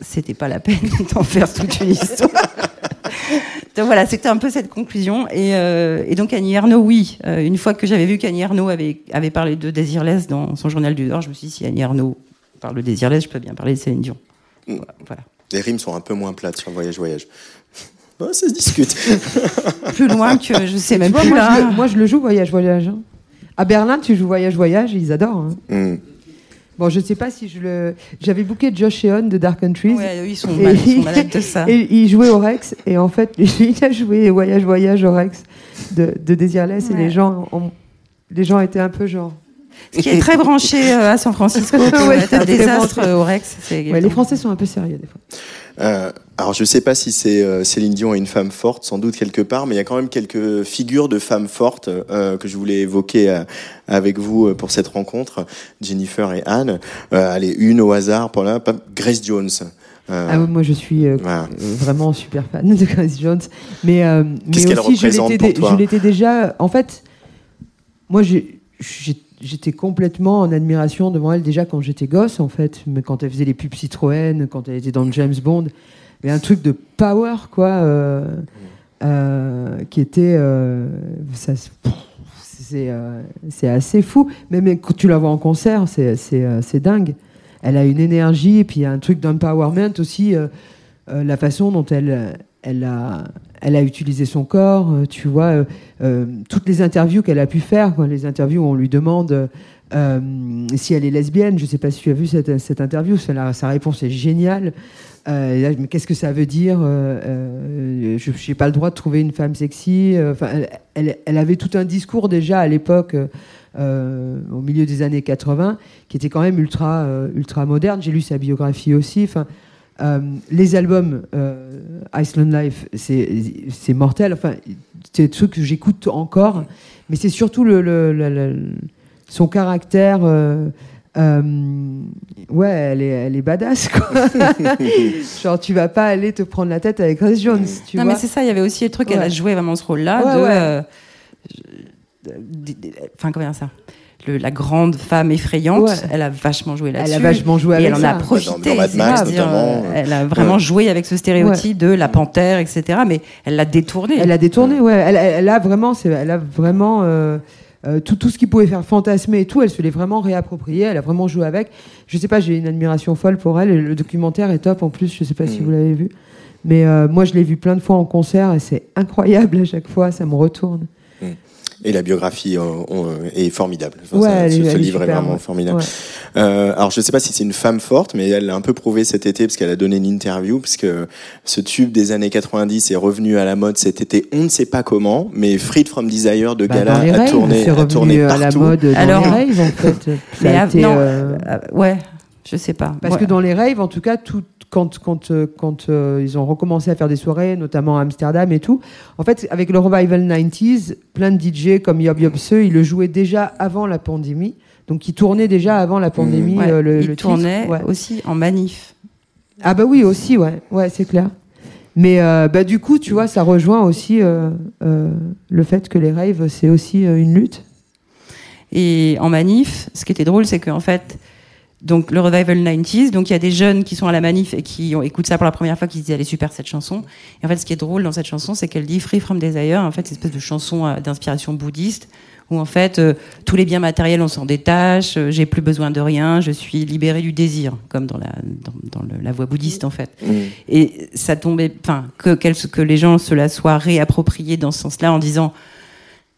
[SPEAKER 2] C'était pas la peine d'en faire toute une histoire. donc voilà, c'était un peu cette conclusion. Et, euh, et donc Annie Ernaux, oui, euh, une fois que j'avais vu qu'Annie Ernaux avait, avait parlé de Désirless dans son journal du Nord, je me suis dit, si Annie Ernaux parle de Désirless, je peux bien parler de Céline Dion.
[SPEAKER 4] Mm.
[SPEAKER 2] Voilà.
[SPEAKER 4] Les rimes sont un peu moins plates sur Voyage Voyage. Ouais, ça se discute.
[SPEAKER 2] Plus loin que je sais même
[SPEAKER 3] vois,
[SPEAKER 2] plus
[SPEAKER 3] moi,
[SPEAKER 2] là.
[SPEAKER 3] je le, moi, je le joue Voyage Voyage. hein. À Berlin, tu joues Voyage Voyage, ils adorent. hein.
[SPEAKER 4] Mm.
[SPEAKER 3] Bon, je sais pas si je le. J'avais booké Josh Eon de Dark Countries.
[SPEAKER 2] Ouais, eux, ils sont, mal- ils sont malades de ça.
[SPEAKER 3] Et il jouait au Rex, et en fait, il a joué Voyage Voyage au Rex de, de Désirless, et
[SPEAKER 2] Ouais.
[SPEAKER 3] les gens, ont- les gens étaient un peu genre.
[SPEAKER 2] Ce qui est très branché euh, à San Francisco, peut
[SPEAKER 3] Ouais,
[SPEAKER 2] être un
[SPEAKER 3] très
[SPEAKER 2] euh, au Rex. c'est-
[SPEAKER 3] Ouais, les Français sont un peu sérieux des fois.
[SPEAKER 4] Euh, alors, je sais pas si c'est euh, Céline Dion est une femme forte, sans doute quelque part, mais il y a quand même quelques figures de femmes fortes euh, que je voulais évoquer avec vous pour cette rencontre, Jennifer et Anne. Allez, une au hasard pour là, Grace Jones.
[SPEAKER 3] Ah oui, moi, je suis
[SPEAKER 4] voilà.
[SPEAKER 3] vraiment super fan de Grace Jones. Mais,
[SPEAKER 4] Qu'est-ce
[SPEAKER 3] mais
[SPEAKER 4] qu'elle
[SPEAKER 3] aussi, je
[SPEAKER 4] représente
[SPEAKER 3] l'étais déjà. En fait, moi, j'ai- j'étais complètement en admiration devant elle déjà quand j'étais gosse, en fait. Mais quand elle faisait les pubs Citroën, quand elle était dans James Bond. Mais un truc de power, quoi, euh, euh, qui était. euh, ça, c'est assez fou. Mais quand tu la vois en concert, c'est dingue. Elle a une énergie, et puis il y a un truc d'empowerment aussi. la façon dont elle, elle, a, elle a utilisé son corps, euh, tu vois, euh, euh, toutes les interviews qu'elle a pu faire, quoi, les interviews où on lui demande euh, si elle est lesbienne. Je ne sais pas si tu as vu cette, cette interview, sa, sa réponse est géniale. Euh, mais qu'est-ce que ça veut dire euh, euh, Je n'ai pas le droit de trouver une femme sexy. euh, Enfin, elle, elle- elle avait tout un discours déjà à l'époque, euh, euh, au milieu des années 80, qui était quand même ultra, euh, ultra moderne. J'ai lu sa biographie aussi. Enfin, euh, les albums euh, Iceland Life, c'est mortel. Enfin, c'est des trucs que j'écoute encore, mais c'est surtout le, le- le- le- son caractère. euh, euh, ouais, elle est, elle est badass, quoi. Genre, tu vas pas aller te prendre la tête avec Grace Jones, tu
[SPEAKER 2] non,
[SPEAKER 3] vois.
[SPEAKER 2] mais c'est ça, il y avait aussi le truc, elle
[SPEAKER 3] Ouais.
[SPEAKER 2] a joué vraiment ce rôle-là
[SPEAKER 3] Ouais,
[SPEAKER 2] de.
[SPEAKER 3] ouais.
[SPEAKER 2] euh, je- de- de- Enfin, comment dire ça? Le- la grande femme effrayante,
[SPEAKER 3] Ouais.
[SPEAKER 2] elle a vachement joué là-dessus.
[SPEAKER 3] Elle a vachement joué
[SPEAKER 2] et
[SPEAKER 3] avec
[SPEAKER 2] elle en
[SPEAKER 3] ça.
[SPEAKER 2] a profité.
[SPEAKER 1] Dans- dans Mad
[SPEAKER 2] c'est
[SPEAKER 1] Max,
[SPEAKER 2] ça, c'est-à-dire,
[SPEAKER 1] notamment.
[SPEAKER 2] Elle a vraiment
[SPEAKER 1] Ouais.
[SPEAKER 2] joué avec ce stéréotype de la panthère, etc. Mais elle l'a détourné.
[SPEAKER 3] Elle a détourné, ouais. Elle, elle- elle a vraiment, elle a vraiment euh, euh, tout, tout ce qui pouvait faire fantasmer et tout. Elle se l'est vraiment réapproprié. Elle a vraiment joué avec. Je sais pas, j'ai une admiration folle pour elle. Et le documentaire est top en plus. Je sais pas si
[SPEAKER 1] Mm.
[SPEAKER 3] vous l'avez vu, mais euh, moi je l'ai vu plein de fois en concert et c'est incroyable à chaque fois. Ça me retourne.
[SPEAKER 1] Et la biographie euh, euh, est formidable. Enfin,
[SPEAKER 3] Ouais,
[SPEAKER 1] ça-
[SPEAKER 3] elle
[SPEAKER 1] ce, ce
[SPEAKER 3] elle est
[SPEAKER 1] livre est
[SPEAKER 3] super,
[SPEAKER 1] vraiment
[SPEAKER 3] ouais.
[SPEAKER 1] formidable.
[SPEAKER 3] Ouais.
[SPEAKER 1] Euh, alors je ne sais pas si c'est une femme forte, mais elle l'a un peu prouvé cet été parce qu'elle a donné une interview, parce que ce tube des années 90 est revenu à la mode cet été. On ne sait pas comment, mais Freed from Desire de
[SPEAKER 3] Bah,
[SPEAKER 1] Gala a tourné,
[SPEAKER 3] c'est
[SPEAKER 1] a
[SPEAKER 3] revenu
[SPEAKER 1] tourné
[SPEAKER 3] à la
[SPEAKER 1] partout.
[SPEAKER 3] mode dans
[SPEAKER 2] Alors-
[SPEAKER 3] les en fait. Ça
[SPEAKER 2] Mais
[SPEAKER 3] a
[SPEAKER 2] av-
[SPEAKER 3] été,
[SPEAKER 2] non,
[SPEAKER 3] euh,
[SPEAKER 2] ouais, je sais pas.
[SPEAKER 3] Parce
[SPEAKER 2] Ouais.
[SPEAKER 3] que dans les raves, en tout cas, tout, quand, quand, euh, quand euh, ils ont recommencé à faire des soirées, notamment à Amsterdam et tout, en fait, avec le revival 90s, plein de DJ comme Yob Yob Se, ils le jouaient déjà avant la pandémie. Donc, ils tournaient déjà avant la pandémie.
[SPEAKER 2] Ouais,
[SPEAKER 3] euh, le,
[SPEAKER 2] il
[SPEAKER 3] le. Ouais.
[SPEAKER 2] aussi en manif.
[SPEAKER 3] Ah bah oui, aussi, ouais, ouais c'est clair. Mais bah, du coup, tu vois, ça rejoint aussi le fait que les raves, c'est aussi une lutte.
[SPEAKER 2] Et en manif, ce qui était drôle, c'est qu'en fait, donc le revival 90s, donc il y a des jeunes qui sont à la manif et qui ont, écoutent ça pour la première fois, qui se disent elle est super cette chanson. Et en fait, ce qui est drôle dans cette chanson, c'est qu'elle dit Free from Desire. En fait, c'est une espèce de chanson euh, d'inspiration bouddhiste où en fait euh, tous les biens matériels on s'en détache, euh, j'ai plus besoin de rien, je suis libéré du désir, comme dans la dans, dans le- la voie bouddhiste en fait. Et ça tombait, enfin, que, que les gens se la soient réappropriés dans ce sens-là en disant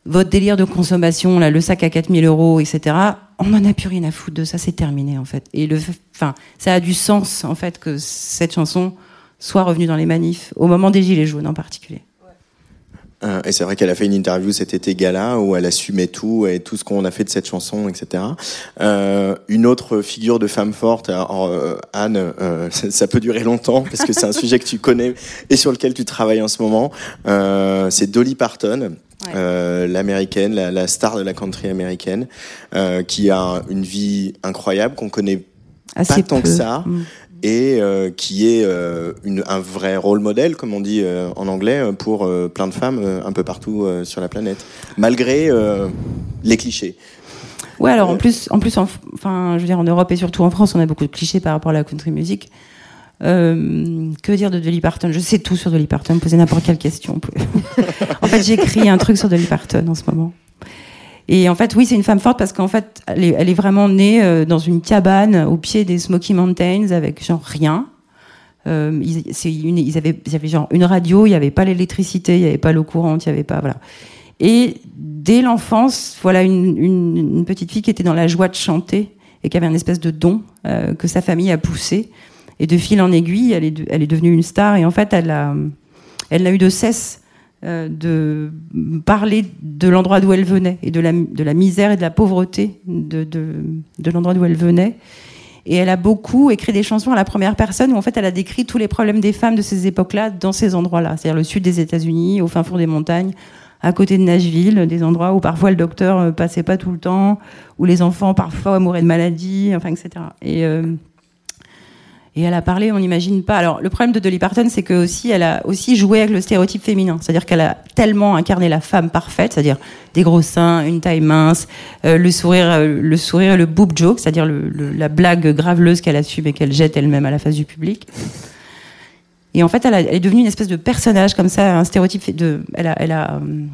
[SPEAKER 2] votre délire de consommation, là, le sac à 4000 euros, etc., on n'en a plus rien à foutre de ça, c'est terminé, en fait. Et le, enfin, ça a du sens, en fait, que cette chanson soit revenue dans les manifs, au moment des Gilets jaunes en particulier.
[SPEAKER 1] Euh, et c'est vrai qu'elle a fait une interview cet été gala où elle assumait tout et tout ce qu'on a fait de cette chanson, etc. Euh, une autre figure de femme forte, alors, euh, Anne, ça, ça peut durer longtemps parce que c'est un sujet que tu connais et sur lequel tu travailles en ce moment. C'est Dolly Parton. Euh, l'américaine, la, la star de la country américaine, euh, qui a une vie incroyable qu'on connaît
[SPEAKER 2] Assez
[SPEAKER 1] tant que ça.
[SPEAKER 2] Mm.
[SPEAKER 1] et euh, qui est une, un vrai rôle modèle, comme on dit en anglais, pour plein de femmes un peu partout sur la planète, malgré les clichés.
[SPEAKER 2] Ouais, alors en plus, en plus, en, enfin, je veux dire, en Europe et surtout en France, on a beaucoup de clichés par rapport à la country music. Euh, que dire de Dolly Parton? Je sais tout sur Dolly Parton. Posez n'importe quelle question. en fait, j'écris un truc sur Dolly Parton en ce moment. Et en fait, oui, c'est une femme forte parce qu'en fait, elle est, vraiment née euh, dans une cabane au pied des Smoky Mountains avec genre rien. Euh, ils, une- ils, avaient, genre une radio, il n'y avait pas l'électricité, il n'y avait pas l'eau courante, il n'y avait pas voilà. Et dès l'enfance, voilà une petite fille qui était dans la joie de chanter et qui avait un espèce de don euh, que sa famille a poussé. Et de fil en aiguille, elle est, devenue une star. Et en fait, elle a, elle n'a eu de cesse euh, de parler de l'endroit d'où elle venait et de la, misère et de la pauvreté de, l'endroit d'où elle venait. Et elle a beaucoup écrit des chansons à la première personne où en fait elle a décrit tous les problèmes des femmes de ces époques-là dans ces endroits-là, c'est-à-dire le sud des États-Unis, au fin fond des montagnes, à côté de Nashville, des endroits où parfois le docteur euh, passait pas tout le temps, où les enfants parfois mouraient de maladie, enfin etc. Et et elle a parlé, on n'imagine pas. Alors, le problème de Dolly Parton, c'est que aussi, elle a aussi joué avec le stéréotype féminin. C'est-à-dire qu'elle a tellement incarné la femme parfaite, c'est-à-dire des gros seins, une taille mince, euh, le sourire, euh, le sourire, le boob joke, c'est-à-dire la blague graveleuse qu'elle assume et qu'elle jette elle-même à la face du public. Et en fait, elle, est devenue une espèce de personnage comme ça, un stéréotype de. Elle a, elle a euh,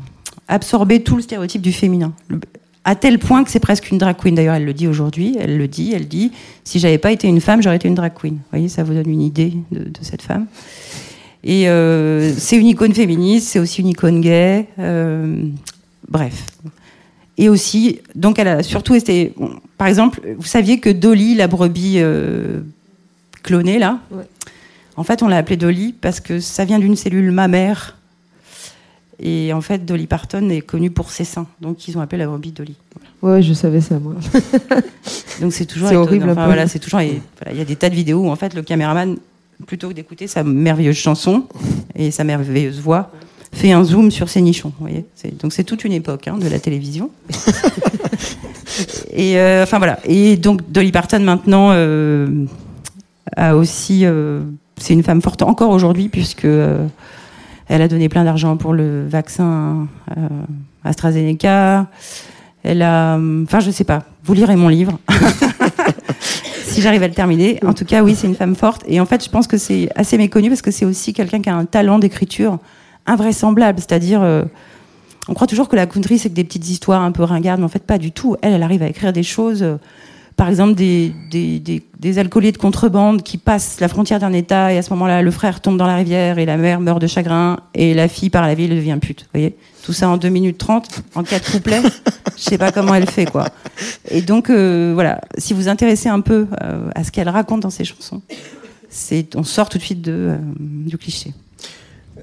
[SPEAKER 2] absorbé tout le stéréotype du féminin. À tel point que c'est presque une drag queen. D'ailleurs, elle le dit aujourd'hui. Elle le dit. Elle dit si j'avais pas été une femme, j'aurais été une drag queen. Vous voyez, ça vous donne une idée de, de cette femme. Et euh, c'est une icône féministe, c'est aussi une icône gay. euh, bref. Et aussi, donc elle a surtout été. bon, par exemple, vous saviez que Dolly, la brebis euh, clonée là,
[SPEAKER 3] Ouais.
[SPEAKER 2] en fait, on l'a appelée Dolly parce que ça vient d'une cellule mammaire. Et en fait, Dolly Parton est connue pour ses seins, donc ils ont appelé la brebis Dolly.
[SPEAKER 3] Ouais, je savais ça, moi.
[SPEAKER 2] Donc c'est toujours
[SPEAKER 3] C'est horrible
[SPEAKER 2] Enfin, voilà, c'est toujours. voilà, il y a des tas de vidéos où en fait le caméraman, plutôt que d'écouter sa merveilleuse chanson et sa merveilleuse voix, fait un zoom sur ses nichons. Vous voyez donc c'est toute une époque hein, de la télévision. et euh, enfin voilà. Et donc Dolly Parton maintenant euh, a aussi. euh, c'est une femme forte encore aujourd'hui puisque elle a donné plein d'argent pour le vaccin euh, AstraZeneca. Elle a, enfin, je sais pas. Vous lirez mon livre. si j'arrive à le terminer. En tout cas, oui, c'est une femme forte. Et en fait, je pense que c'est assez méconnu parce que c'est aussi quelqu'un qui a un talent d'écriture invraisemblable. C'est-à-dire, euh, on croit toujours que la country, c'est que des petites histoires un peu ringardes, mais en fait, pas du tout. Elle, elle arrive à écrire des choses. Par exemple, des, des, des, alcooliers de contrebande qui passent la frontière d'un État et à ce moment-là, le frère tombe dans la rivière et la mère meurt de chagrin et la fille part à la ville devient pute. Vous voyez? Tout ça en 2 minutes 30, en quatre couplets. Je sais pas comment elle fait, quoi. Et donc, euh, voilà, si vous intéressez un peu euh, à ce qu'elle raconte dans ses chansons, on sort tout de suite de, euh, du cliché.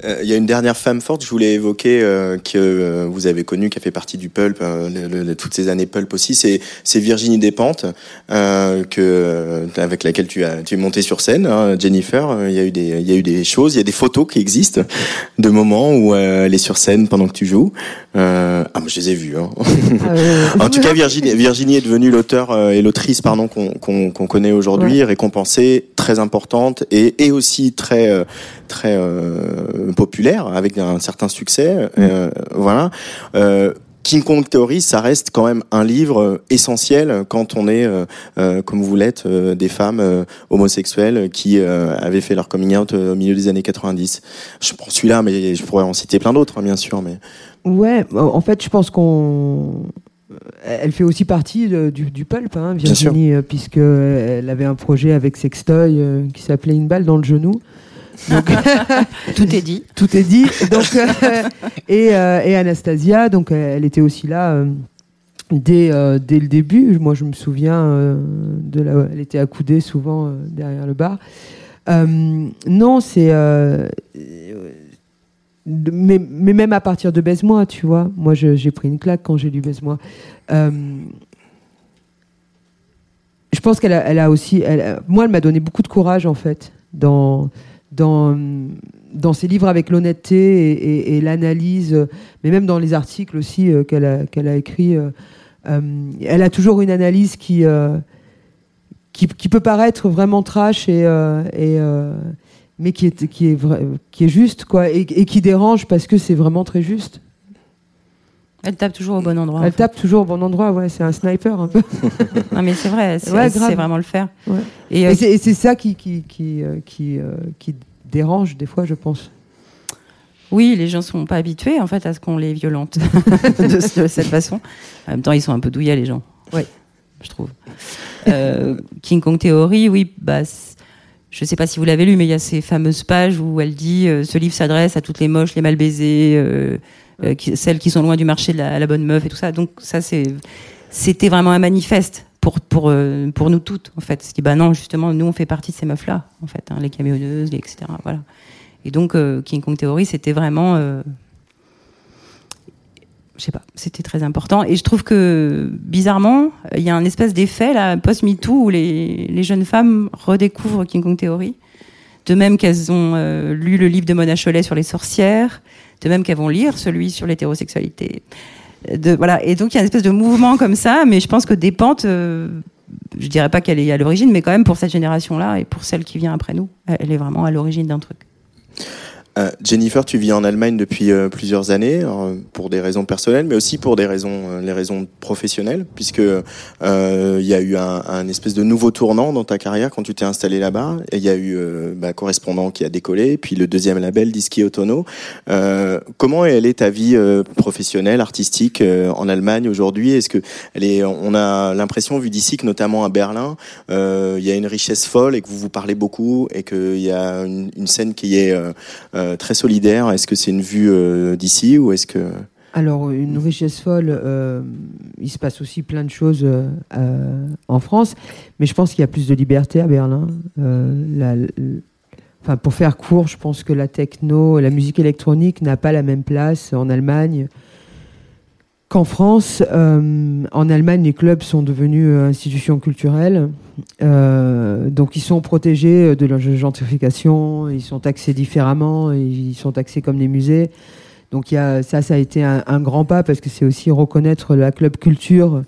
[SPEAKER 1] Euh, Il y a une dernière femme forte, je voulais évoquer, euh, que euh, vous avez connue, qui a fait partie du Pulp, euh, le- le- toutes ces années Pulp aussi, c'est Virginie Despentes, euh, que, avec laquelle tu, as, tu es montée sur scène, hein, Jennifer. Il y, a eu des, il y a eu des choses, il y a des photos qui existent de moments où elle est sur scène pendant que tu joues. Euh, ah, moi je les ai vus. Hein.
[SPEAKER 3] Euh,
[SPEAKER 1] En tout cas, Virginie, Virginie est devenue l'auteur et l'autrice pardon qu'on qu'on qu'on connaît aujourd'hui, récompensée, très importante et, et aussi très très euh, populaire avec un certain succès. Euh, voilà. Euh, King Kong Theory, ça reste quand même un livre euh, essentiel quand on est, euh, euh, comme vous l'êtes, euh, des femmes euh, homosexuelles qui euh, avaient fait leur coming out euh, au milieu des années 90. Je prends celui-là, mais je pourrais en citer plein d'autres, hein, bien sûr. Mais
[SPEAKER 3] Ouais, en fait, je pense qu'on. Elle fait aussi partie de- du, du pulp, hein,
[SPEAKER 1] Bien sûr.
[SPEAKER 3] Virginie, euh, puisque elle avait un projet avec Sextoy euh, qui s'appelait Une balle dans le genou. Donc,
[SPEAKER 2] Tout est dit.
[SPEAKER 3] tout est dit. Donc, euh, et, euh, et Anastasia, donc euh, elle était aussi là dès, euh, dès le début. Moi, je me souviens euh, de la, elle était accoudée souvent euh, derrière le bar. Non, c'est. mais, mais même à partir de Baise-moi, tu vois. Moi, j'ai pris une claque quand j'ai lu Baise-moi. Je pense qu'elle a, elle a aussi. elle moi, elle m'a donné beaucoup de courage, en fait, dans, dans, ses livres avec l'honnêteté et, l'analyse, mais même dans les articles aussi euh, qu'elle a, qu'elle écrits. euh, euh, elle a toujours une analyse qui, qui, peut paraître vraiment trash, mais qui est, qui, est qui est juste, quoi, et qui dérange parce que c'est vraiment très juste.
[SPEAKER 2] Elle tape toujours au bon endroit. en
[SPEAKER 3] Elle
[SPEAKER 2] fait.
[SPEAKER 3] tape toujours au bon endroit, ouais, c'est un sniper un peu.
[SPEAKER 2] Non, mais c'est vrai, c'est
[SPEAKER 3] Ouais,
[SPEAKER 2] vraiment le faire.
[SPEAKER 3] Ouais.
[SPEAKER 2] Et, euh,
[SPEAKER 3] Et c'est ça qui, qui, qui, euh, qui, euh, qui dérange des fois, je pense.
[SPEAKER 2] oui, les gens sont pas habitués en fait à ce qu'on les violente de, ce- de cette façon. En même temps, ils sont un peu douillets les gens.
[SPEAKER 3] Ouais.
[SPEAKER 2] Je trouve. King Kong Theory, oui, bah, je sais pas si vous l'avez lu, mais il y a ces fameuses pages où elle dit euh, ce livre s'adresse à toutes les moches, les mal baisées, euh, euh, celles qui sont loin du marché de la, bonne meuf et tout ça. Donc ça, c'était vraiment un manifeste euh, pour nous toutes en fait. C'est bah non, justement, nous on fait partie de ces meufs là, en fait, hein, les camionneuses, etc. Voilà. Et donc euh, King Kong Theory, c'était vraiment je sais pas, c'était très important. Et je trouve que, bizarrement, il y a un espèce d'effet, là, post-MeToo, où les, jeunes femmes redécouvrent King Kong Theory. De même qu'elles ont lu le livre de Mona Chollet sur les sorcières, de même qu'elles vont lire celui sur l'hétérosexualité. De, voilà. Et donc, il y a une espèce de mouvement comme ça, mais je pense que Despentes, euh, je dirais pas qu'elle est à l'origine, mais quand même pour cette génération-là et pour celle qui vient après nous, elle est vraiment à l'origine d'un truc.
[SPEAKER 1] Euh, Jennifer, tu vis en Allemagne depuis euh, plusieurs années, euh, pour des raisons personnelles, mais aussi pour des raisons, les raisons professionnelles, puisque il y a eu un, un espèce de nouveau tournant dans ta carrière quand tu t'es installé là-bas. Il y a eu bah, correspondant qui a décollé, puis le deuxième label, Dischi Autono. Comment elle est ta vie professionnelle, artistique en Allemagne aujourd'hui? Est-ce que elle est, on a l'impression, vu d'ici, que notamment à Berlin, il y a une richesse folle et que vous vous parlez beaucoup et qu'il y a une, une scène qui est très solidaire. Est-ce que c'est une vue euh, d'ici ou est-ce que
[SPEAKER 3] Alors, une richesse folle, euh, il se passe aussi plein de choses euh, euh, en France, mais je pense qu'il y a plus de liberté à Berlin. Euh, pour faire court, je pense que la techno, la musique électronique n'a pas la même place en Allemagne qu'en France. Euh, en Allemagne, les clubs sont devenus euh, institutions culturelles. Euh, donc ils sont protégés de la gentrification, ils sont taxés différemment, ils sont taxés comme les musées. Donc ça, ça a été un, grand pas parce que c'est aussi reconnaître la club culture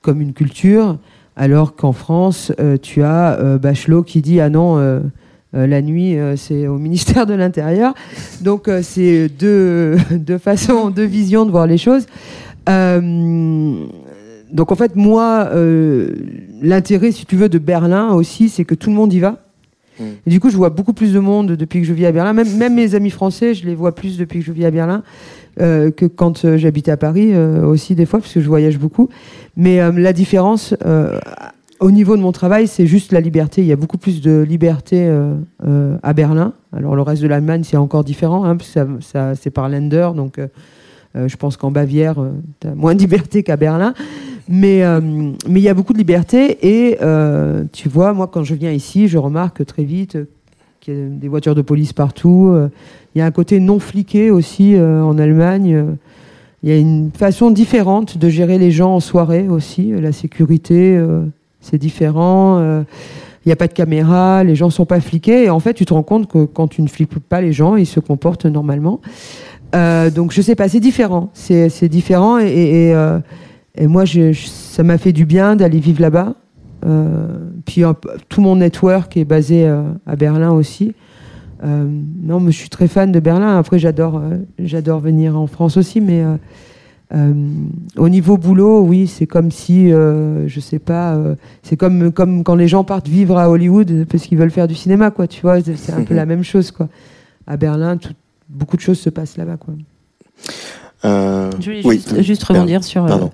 [SPEAKER 3] comme une culture, alors qu'en France, tu as Bachelot qui dit ah non. la nuit, c'est au ministère de l'Intérieur. Donc, c'est deux, deux façons, deux visions de voir les choses. Euh, donc en fait, moi, euh, l'intérêt, si tu veux, de Berlin aussi, c'est que tout le monde y va.
[SPEAKER 4] Mm.
[SPEAKER 3] Et du coup, je vois beaucoup plus de monde depuis que je vis à Berlin. Même, même mes amis français, je les vois plus depuis que je vis à Berlin euh, que quand euh, j'habitais à Paris euh, aussi des fois, parce que je voyage beaucoup. Mais euh, la différence euh, au niveau de mon travail, c'est juste la liberté. Il y a beaucoup plus de liberté euh, euh, à Berlin. Alors le reste de l'Allemagne, c'est encore différent, hein, parce que ça, ça- c'est par Länder, donc euh, je pense qu'en Bavière, tu as moins de liberté qu'à Berlin. Mais euh, mais il y a beaucoup de liberté et euh, tu vois, moi quand je viens ici, je remarque très vite euh, qu'il y a des voitures de police partout. euh, Il y a un côté non fliqué aussi euh, en Allemagne. euh, Il y a une façon différente de gérer les gens en soirée aussi. euh, La sécurité, euh, c'est différent. euh, Il n'y a pas de caméra, les gens sont pas fliqués. Et en fait, tu te rends compte que quand tu ne fliques pas les gens, ils se comportent normalement. Euh, donc, je sais pas, c'est différent. C'est différent. Et, euh, et moi, je- je- ça m'a fait du bien d'aller vivre là-bas. Euh, puis tout mon network est basé à Berlin aussi. Non, mais je suis très fan de Berlin. Après, j'adore, j'adore venir en France aussi, mais au niveau boulot, oui, c'est comme si, je sais pas, c'est comme comme quand les gens partent vivre à Hollywood parce qu'ils veulent faire du cinéma, quoi. Tu vois, c'est un peu la même chose, quoi. À Berlin, tout- beaucoup de choses se passent là-bas, quoi.
[SPEAKER 4] Euh,
[SPEAKER 2] Je voulais
[SPEAKER 4] oui.
[SPEAKER 2] juste, juste rebondir sur. euh,
[SPEAKER 4] Pardon.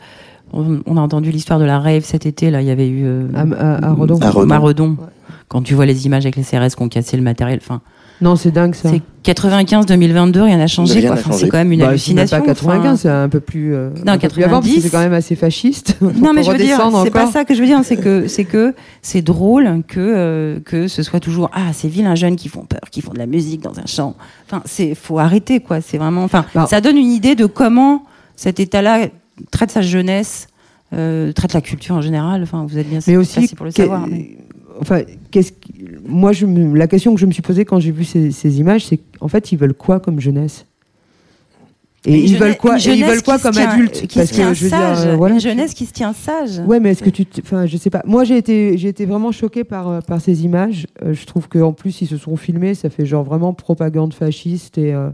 [SPEAKER 2] on, on a entendu l'histoire de la rave cet été. Là, il y avait eu euh,
[SPEAKER 3] À, à- à Redon.
[SPEAKER 4] À Redon.
[SPEAKER 2] Maredon.
[SPEAKER 3] Ouais.
[SPEAKER 2] Quand tu vois les images avec les CRS qui ont cassé le matériel, enfin,
[SPEAKER 3] Non, c'est dingue ça.
[SPEAKER 2] c'est 95-2022, rien n'a changé.
[SPEAKER 4] Rien
[SPEAKER 2] quoi.
[SPEAKER 4] n'a
[SPEAKER 2] Enfin,
[SPEAKER 4] changé.
[SPEAKER 2] c'est quand même une
[SPEAKER 3] Bah, c'est
[SPEAKER 2] hallucination.
[SPEAKER 3] pas 95,
[SPEAKER 2] enfin.
[SPEAKER 3] c'est un peu plus. euh,
[SPEAKER 2] Non,
[SPEAKER 3] un peu plus avant, parce que
[SPEAKER 2] 90.
[SPEAKER 3] c'est quand même assez fasciste.
[SPEAKER 2] Non, mais je veux dire, c'est pas ça que je veux dire. C'est que c'est que c'est drôle que euh, que ce soit toujours ah ces vilains jeunes qui font peur, qui font de la musique dans un champ. Enfin, c'est faut arrêter quoi. C'est vraiment. Enfin,
[SPEAKER 3] Bah.
[SPEAKER 2] ça donne une idée de comment cet État-là traite sa jeunesse, euh, traite la culture en général. Enfin, vous êtes bien
[SPEAKER 3] mais aussi
[SPEAKER 2] pour le savoir. mais-
[SPEAKER 3] enfin qu'est-ce moi je me- la question que je me suis posée quand j'ai vu ces, ces images c'est en fait ils veulent quoi comme jeunesse? Et ils veulent
[SPEAKER 2] jeunesse-
[SPEAKER 3] quoi et ils veulent comme
[SPEAKER 2] tient-
[SPEAKER 3] adultes
[SPEAKER 2] qui se tient
[SPEAKER 3] je veux
[SPEAKER 2] sage,
[SPEAKER 3] dire, euh, voilà,
[SPEAKER 2] une jeunesse qui se tient sage.
[SPEAKER 3] Ouais, mais est-ce que tu, enfin, je sais pas. Moi, j'ai été, j'ai été vraiment choquée par euh, par ces images. Euh, je trouve qu'en plus ils se sont filmés, ça fait genre vraiment propagande fasciste et euh,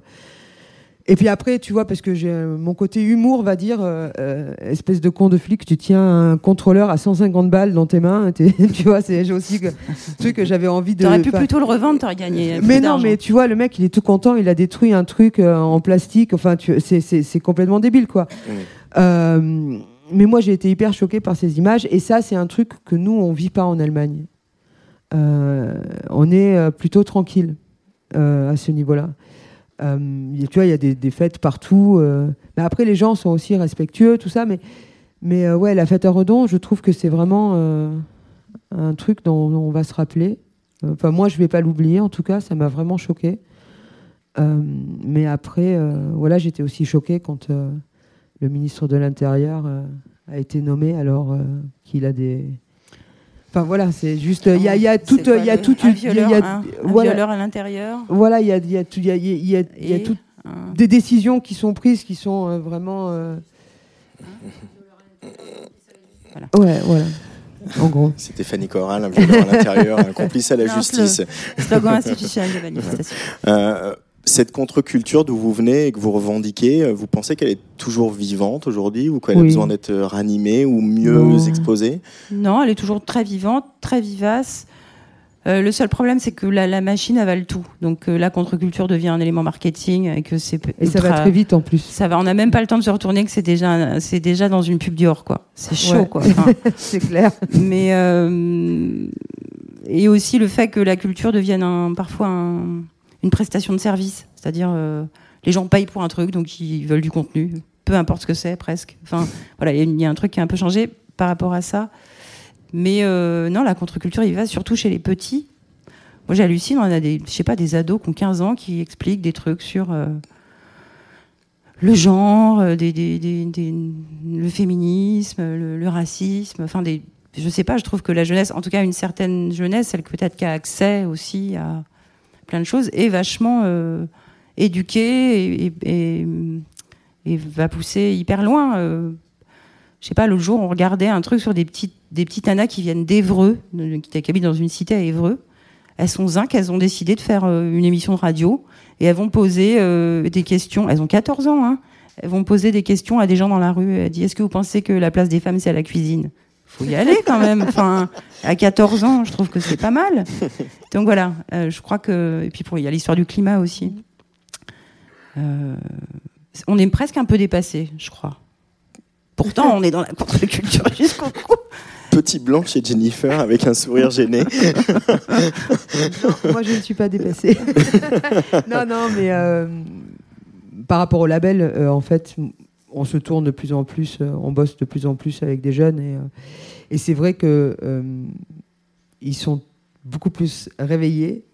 [SPEAKER 3] et puis après, tu vois, parce que j'ai euh, mon côté humour va dire, euh, euh, espèce de con de flic, tu tiens un contrôleur à 150 balles dans tes mains, tu vois, c'est j'ai aussi que, truc que j'avais envie de.
[SPEAKER 2] T'aurais pu plutôt le revendre, t'aurais gagné.
[SPEAKER 3] mais non, mais tu vois, le mec, il est tout content, il a détruit un truc euh, en plastique. Enfin, c'est- complètement débile, quoi.
[SPEAKER 4] Mm.
[SPEAKER 3] Euh, mais moi, j'ai été hyper choquée par ces images. Et ça, c'est un truc que nous, on vit pas en Allemagne. Euh, on est plutôt tranquille euh, à ce niveau-là. Euh, tu vois, il y a des, fêtes partout. euh. Mais après, les gens sont aussi respectueux, tout ça. Mais, mais euh, ouais, la fête à Redon, je trouve que c'est vraiment un truc dont on va se rappeler. Enfin, moi, je vais pas l'oublier. En tout cas, ça m'a vraiment choqué. Mais après, voilà, j'étais aussi choquée quand le ministre de l'Intérieur a été nommé alors qu'il a des. Enfin voilà, c'est juste. Il y a, il y a
[SPEAKER 2] quoi,
[SPEAKER 3] il y a toute,
[SPEAKER 2] un
[SPEAKER 3] il y a- il y a-
[SPEAKER 2] violeur, un- un
[SPEAKER 3] voilà,
[SPEAKER 2] violeur à l'intérieur.
[SPEAKER 3] voilà, il y a, il y a tout, il y a, il y a- il y a- tout-
[SPEAKER 2] un-
[SPEAKER 3] des décisions qui sont prises qui sont euh, vraiment. euh,
[SPEAKER 2] Voilà.
[SPEAKER 3] Ouais, voilà. En gros.
[SPEAKER 4] C'était Fanny Corral, un violeur à l'intérieur, un complice à la
[SPEAKER 2] Non,
[SPEAKER 4] justice.
[SPEAKER 2] Slogan institutionnel de manifestation.
[SPEAKER 4] Euh, cette contre-culture d'où vous venez et que vous revendiquez, euh, vous pensez qu'elle est toujours vivante aujourd'hui ou qu'elle a besoin d'être euh, ranimée ou mieux
[SPEAKER 3] Non.
[SPEAKER 4] exposée?
[SPEAKER 2] Non, elle est toujours très vivante, très vivace. Euh, le seul problème, c'est que la, la machine avale tout. Donc euh, la contre-culture devient un élément marketing et que c'est
[SPEAKER 3] Et ça va très vite en plus.
[SPEAKER 2] Ça va, on n'a même pas le temps de se retourner que c'est déjà, c'est déjà dans une pub Dior, quoi. C'est chaud,
[SPEAKER 3] Ouais.
[SPEAKER 2] quoi. Enfin,
[SPEAKER 3] c'est clair.
[SPEAKER 2] mais euh, et aussi le fait que la culture devienne un, parfois un- une prestation de service, c'est-à-dire euh, les gens payent pour un truc, donc ils veulent du contenu, peu importe ce que c'est, presque. Enfin, voilà, il y a- un truc qui a un peu changé par rapport à ça. Mais euh, non, la contre-culture, il va surtout chez les petits. Moi, j'hallucine, on a des, je sais pas, des ados qui ont 15 ans qui expliquent des trucs sur euh, le genre, le féminisme, le, le racisme, enfin des, je sais pas, je trouve que la jeunesse, en tout cas une certaine jeunesse, celle peut-être qui a accès aussi à plein de choses, est vachement euh, éduquée et, va pousser hyper loin. euh. je sais pas, l'autre jour, on regardait un truc sur des petites, des petites qui viennent d'Evreux, de- qui habitent dans une cité à Évreux. Elles sont zinc, elles ont décidé de faire euh, une émission de radio et elles vont poser euh, des questions. Elles ont 14 ans, hein. elles vont poser des questions à des gens dans la rue. Elle dit Est-ce que vous pensez que la place des femmes, c'est à la cuisine? Faut y aller quand même. Enfin, à 14 ans, je trouve que c'est pas mal. Donc voilà, euh, je crois que. Et puis pour, il y a l'histoire du climat aussi. Euh, on est presque un peu dépassé, je crois. Pourtant, on est dans la contre-culture jusqu'au cou.
[SPEAKER 1] Petit blanc chez Jennifer avec un sourire gêné.
[SPEAKER 3] moi, je ne suis pas dépassée. non, non, mais euh, par rapport au label, euh, en fait, on se tourne de plus en plus, euh, on bosse de plus en plus avec des jeunes et, et c'est vrai que ils sont beaucoup plus réveillés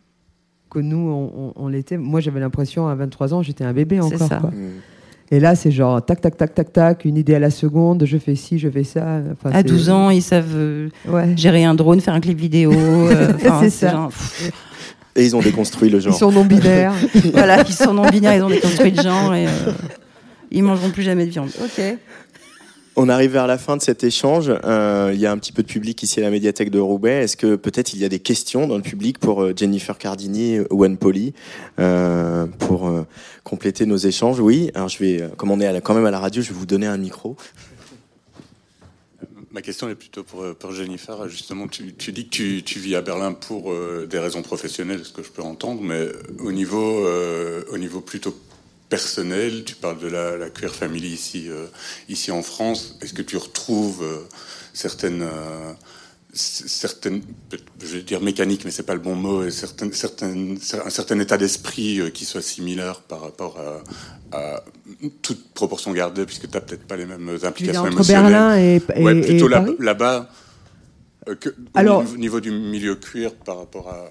[SPEAKER 3] que nous, on, l'était. Moi, j'avais l'impression, à 23 ans, j'étais un bébé encore. Ça. Quoi. Mm. Et là, c'est genre tac, tac, tac, tac, tac, une idée à la seconde, je fais ci, je fais ça.
[SPEAKER 2] à 12 ans, ils savent euh, gérer un drone, faire un clip vidéo. Euh, c'est ça.
[SPEAKER 1] et ils ont déconstruit le genre.
[SPEAKER 3] Ils sont non-binaires.
[SPEAKER 2] voilà, ils sont non-binaires, ils ont déconstruit le genre et euh, ils mangeront plus jamais de viande. Ok.
[SPEAKER 1] On arrive vers la fin de cet échange. Euh, il y a un petit peu de public ici à la médiathèque de Roubaix. Est-ce que peut-être il y a des questions dans le public pour euh, Jennifer Cardini ou Anne Poli euh, pour compléter nos échanges? Oui. Alors je vais, comme on est quand même à la radio, je vais vous donner un micro.
[SPEAKER 5] Ma question est plutôt pour, pour Jennifer. Justement, tu, dis que tu, vis à Berlin pour des raisons professionnelles, ce que je peux entendre, mais au niveau, au niveau plutôt personnel. Tu parles de la, queer family ici, euh, ici en France. Est-ce que tu retrouves euh, certaines, euh, certaines, je vais dire mécaniques, mais c'est pas le bon mot, certaines, certaines, un certain état d'esprit qui soit similaire par rapport à, toute proportion gardée, puisque tu n'as peut-être pas les mêmes implications
[SPEAKER 3] entre Berlin et,
[SPEAKER 5] ouais, plutôt là-bas. Alors, au niveau du milieu queer par rapport à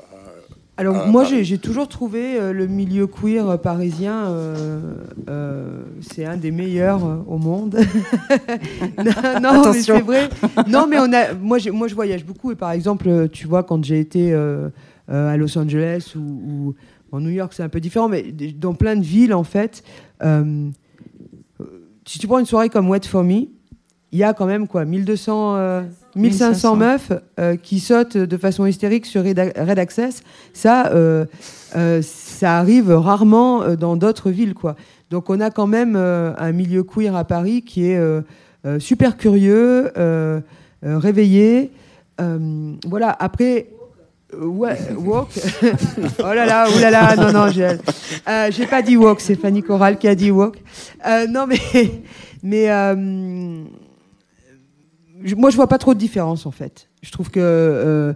[SPEAKER 3] alors ah, moi j'ai toujours trouvé euh, le milieu queer euh, parisien, euh, c'est un des meilleurs au monde. non, mais c'est vrai. Non mais on a, moi, moi je voyage beaucoup et par exemple tu vois quand j'ai été à Los Angeles ou, en New York c'est un peu différent, mais dans plein de villes en fait, si tu prends une soirée comme Wet for Me, il y a quand même quoi 1200 1500 meufs euh, qui sautent de façon hystérique sur Red Access, ça, euh, euh, ça arrive rarement dans d'autres villes, quoi. Donc on a quand même un milieu queer à Paris qui est super curieux, réveillé. voilà. Après. Ouais, walk. oh là là, oh là là, non, non, j'ai pas dit walk, c'est Fanny Corral qui a dit walk. non, mais, mais moi, je vois pas trop de différence en fait. Je trouve que euh,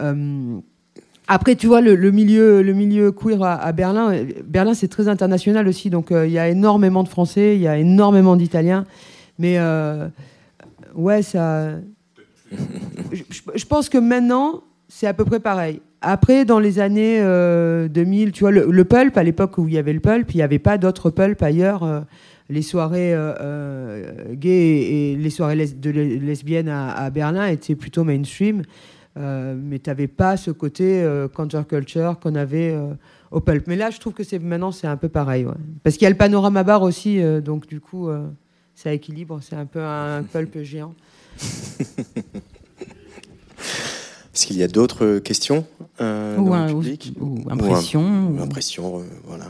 [SPEAKER 3] euh, après, tu vois, le, milieu, le milieu queer à, Berlin, Berlin, c'est très international aussi. Donc, euh, il y a énormément de Français, il y a énormément d'Italiens. Mais ouais, ça. Je, pense que maintenant, c'est à peu près pareil. Après, dans les années 2000, tu vois, le, le pulp, à l'époque où il y avait le pulp, il n'y avait pas d'autres pulp ailleurs les soirées euh, euh, gays et les soirées de lesbiennes à, Berlin étaient plutôt mainstream, euh, mais tu n'avais pas ce côté counterculture qu'on avait au pulp. Mais là, je trouve que c'est maintenant c'est un peu pareil, parce qu'il y a le panorama bar aussi, donc du coup, ça équilibre. C'est un peu un pulp géant.
[SPEAKER 1] Est-ce qu'il y a d'autres questions
[SPEAKER 2] ou,
[SPEAKER 1] dans
[SPEAKER 2] le public? ou, impression,
[SPEAKER 1] ou impression, voilà.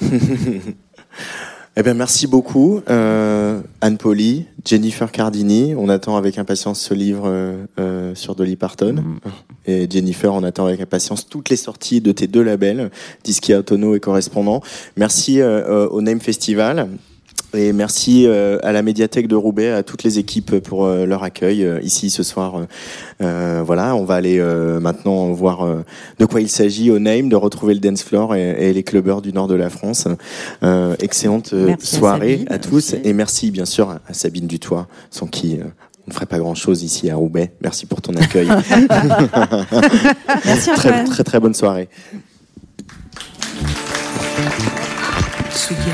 [SPEAKER 1] eh bien, merci beaucoup, euh, Anne Poli, Jennifer Cardini. On attend avec impatience ce livre euh, euh, sur Dolly Parton. Mm. Et Jennifer, on attend avec impatience toutes les sorties de tes deux labels, Disque Autono et Correspondant. Merci au Name Festival. Et merci euh, à la médiathèque de Roubaix, à toutes les équipes pour euh, leur accueil euh, ici ce soir. voilà, on va aller maintenant voir de quoi il s'agit au Name, de retrouver le dance floor et, les clubbers du nord de la France. excellente soirée à, tous et merci bien sûr à Sabine Dutoit, sans qui on ne ferait pas grand chose ici à Roubaix. Merci pour ton accueil.
[SPEAKER 2] merci
[SPEAKER 1] très, très très bonne soirée.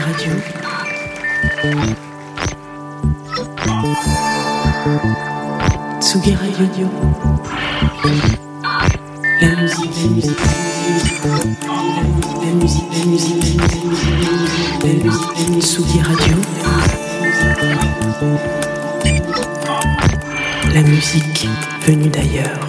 [SPEAKER 6] Radio. Radio. La musique, la. La musique venue d'ailleurs.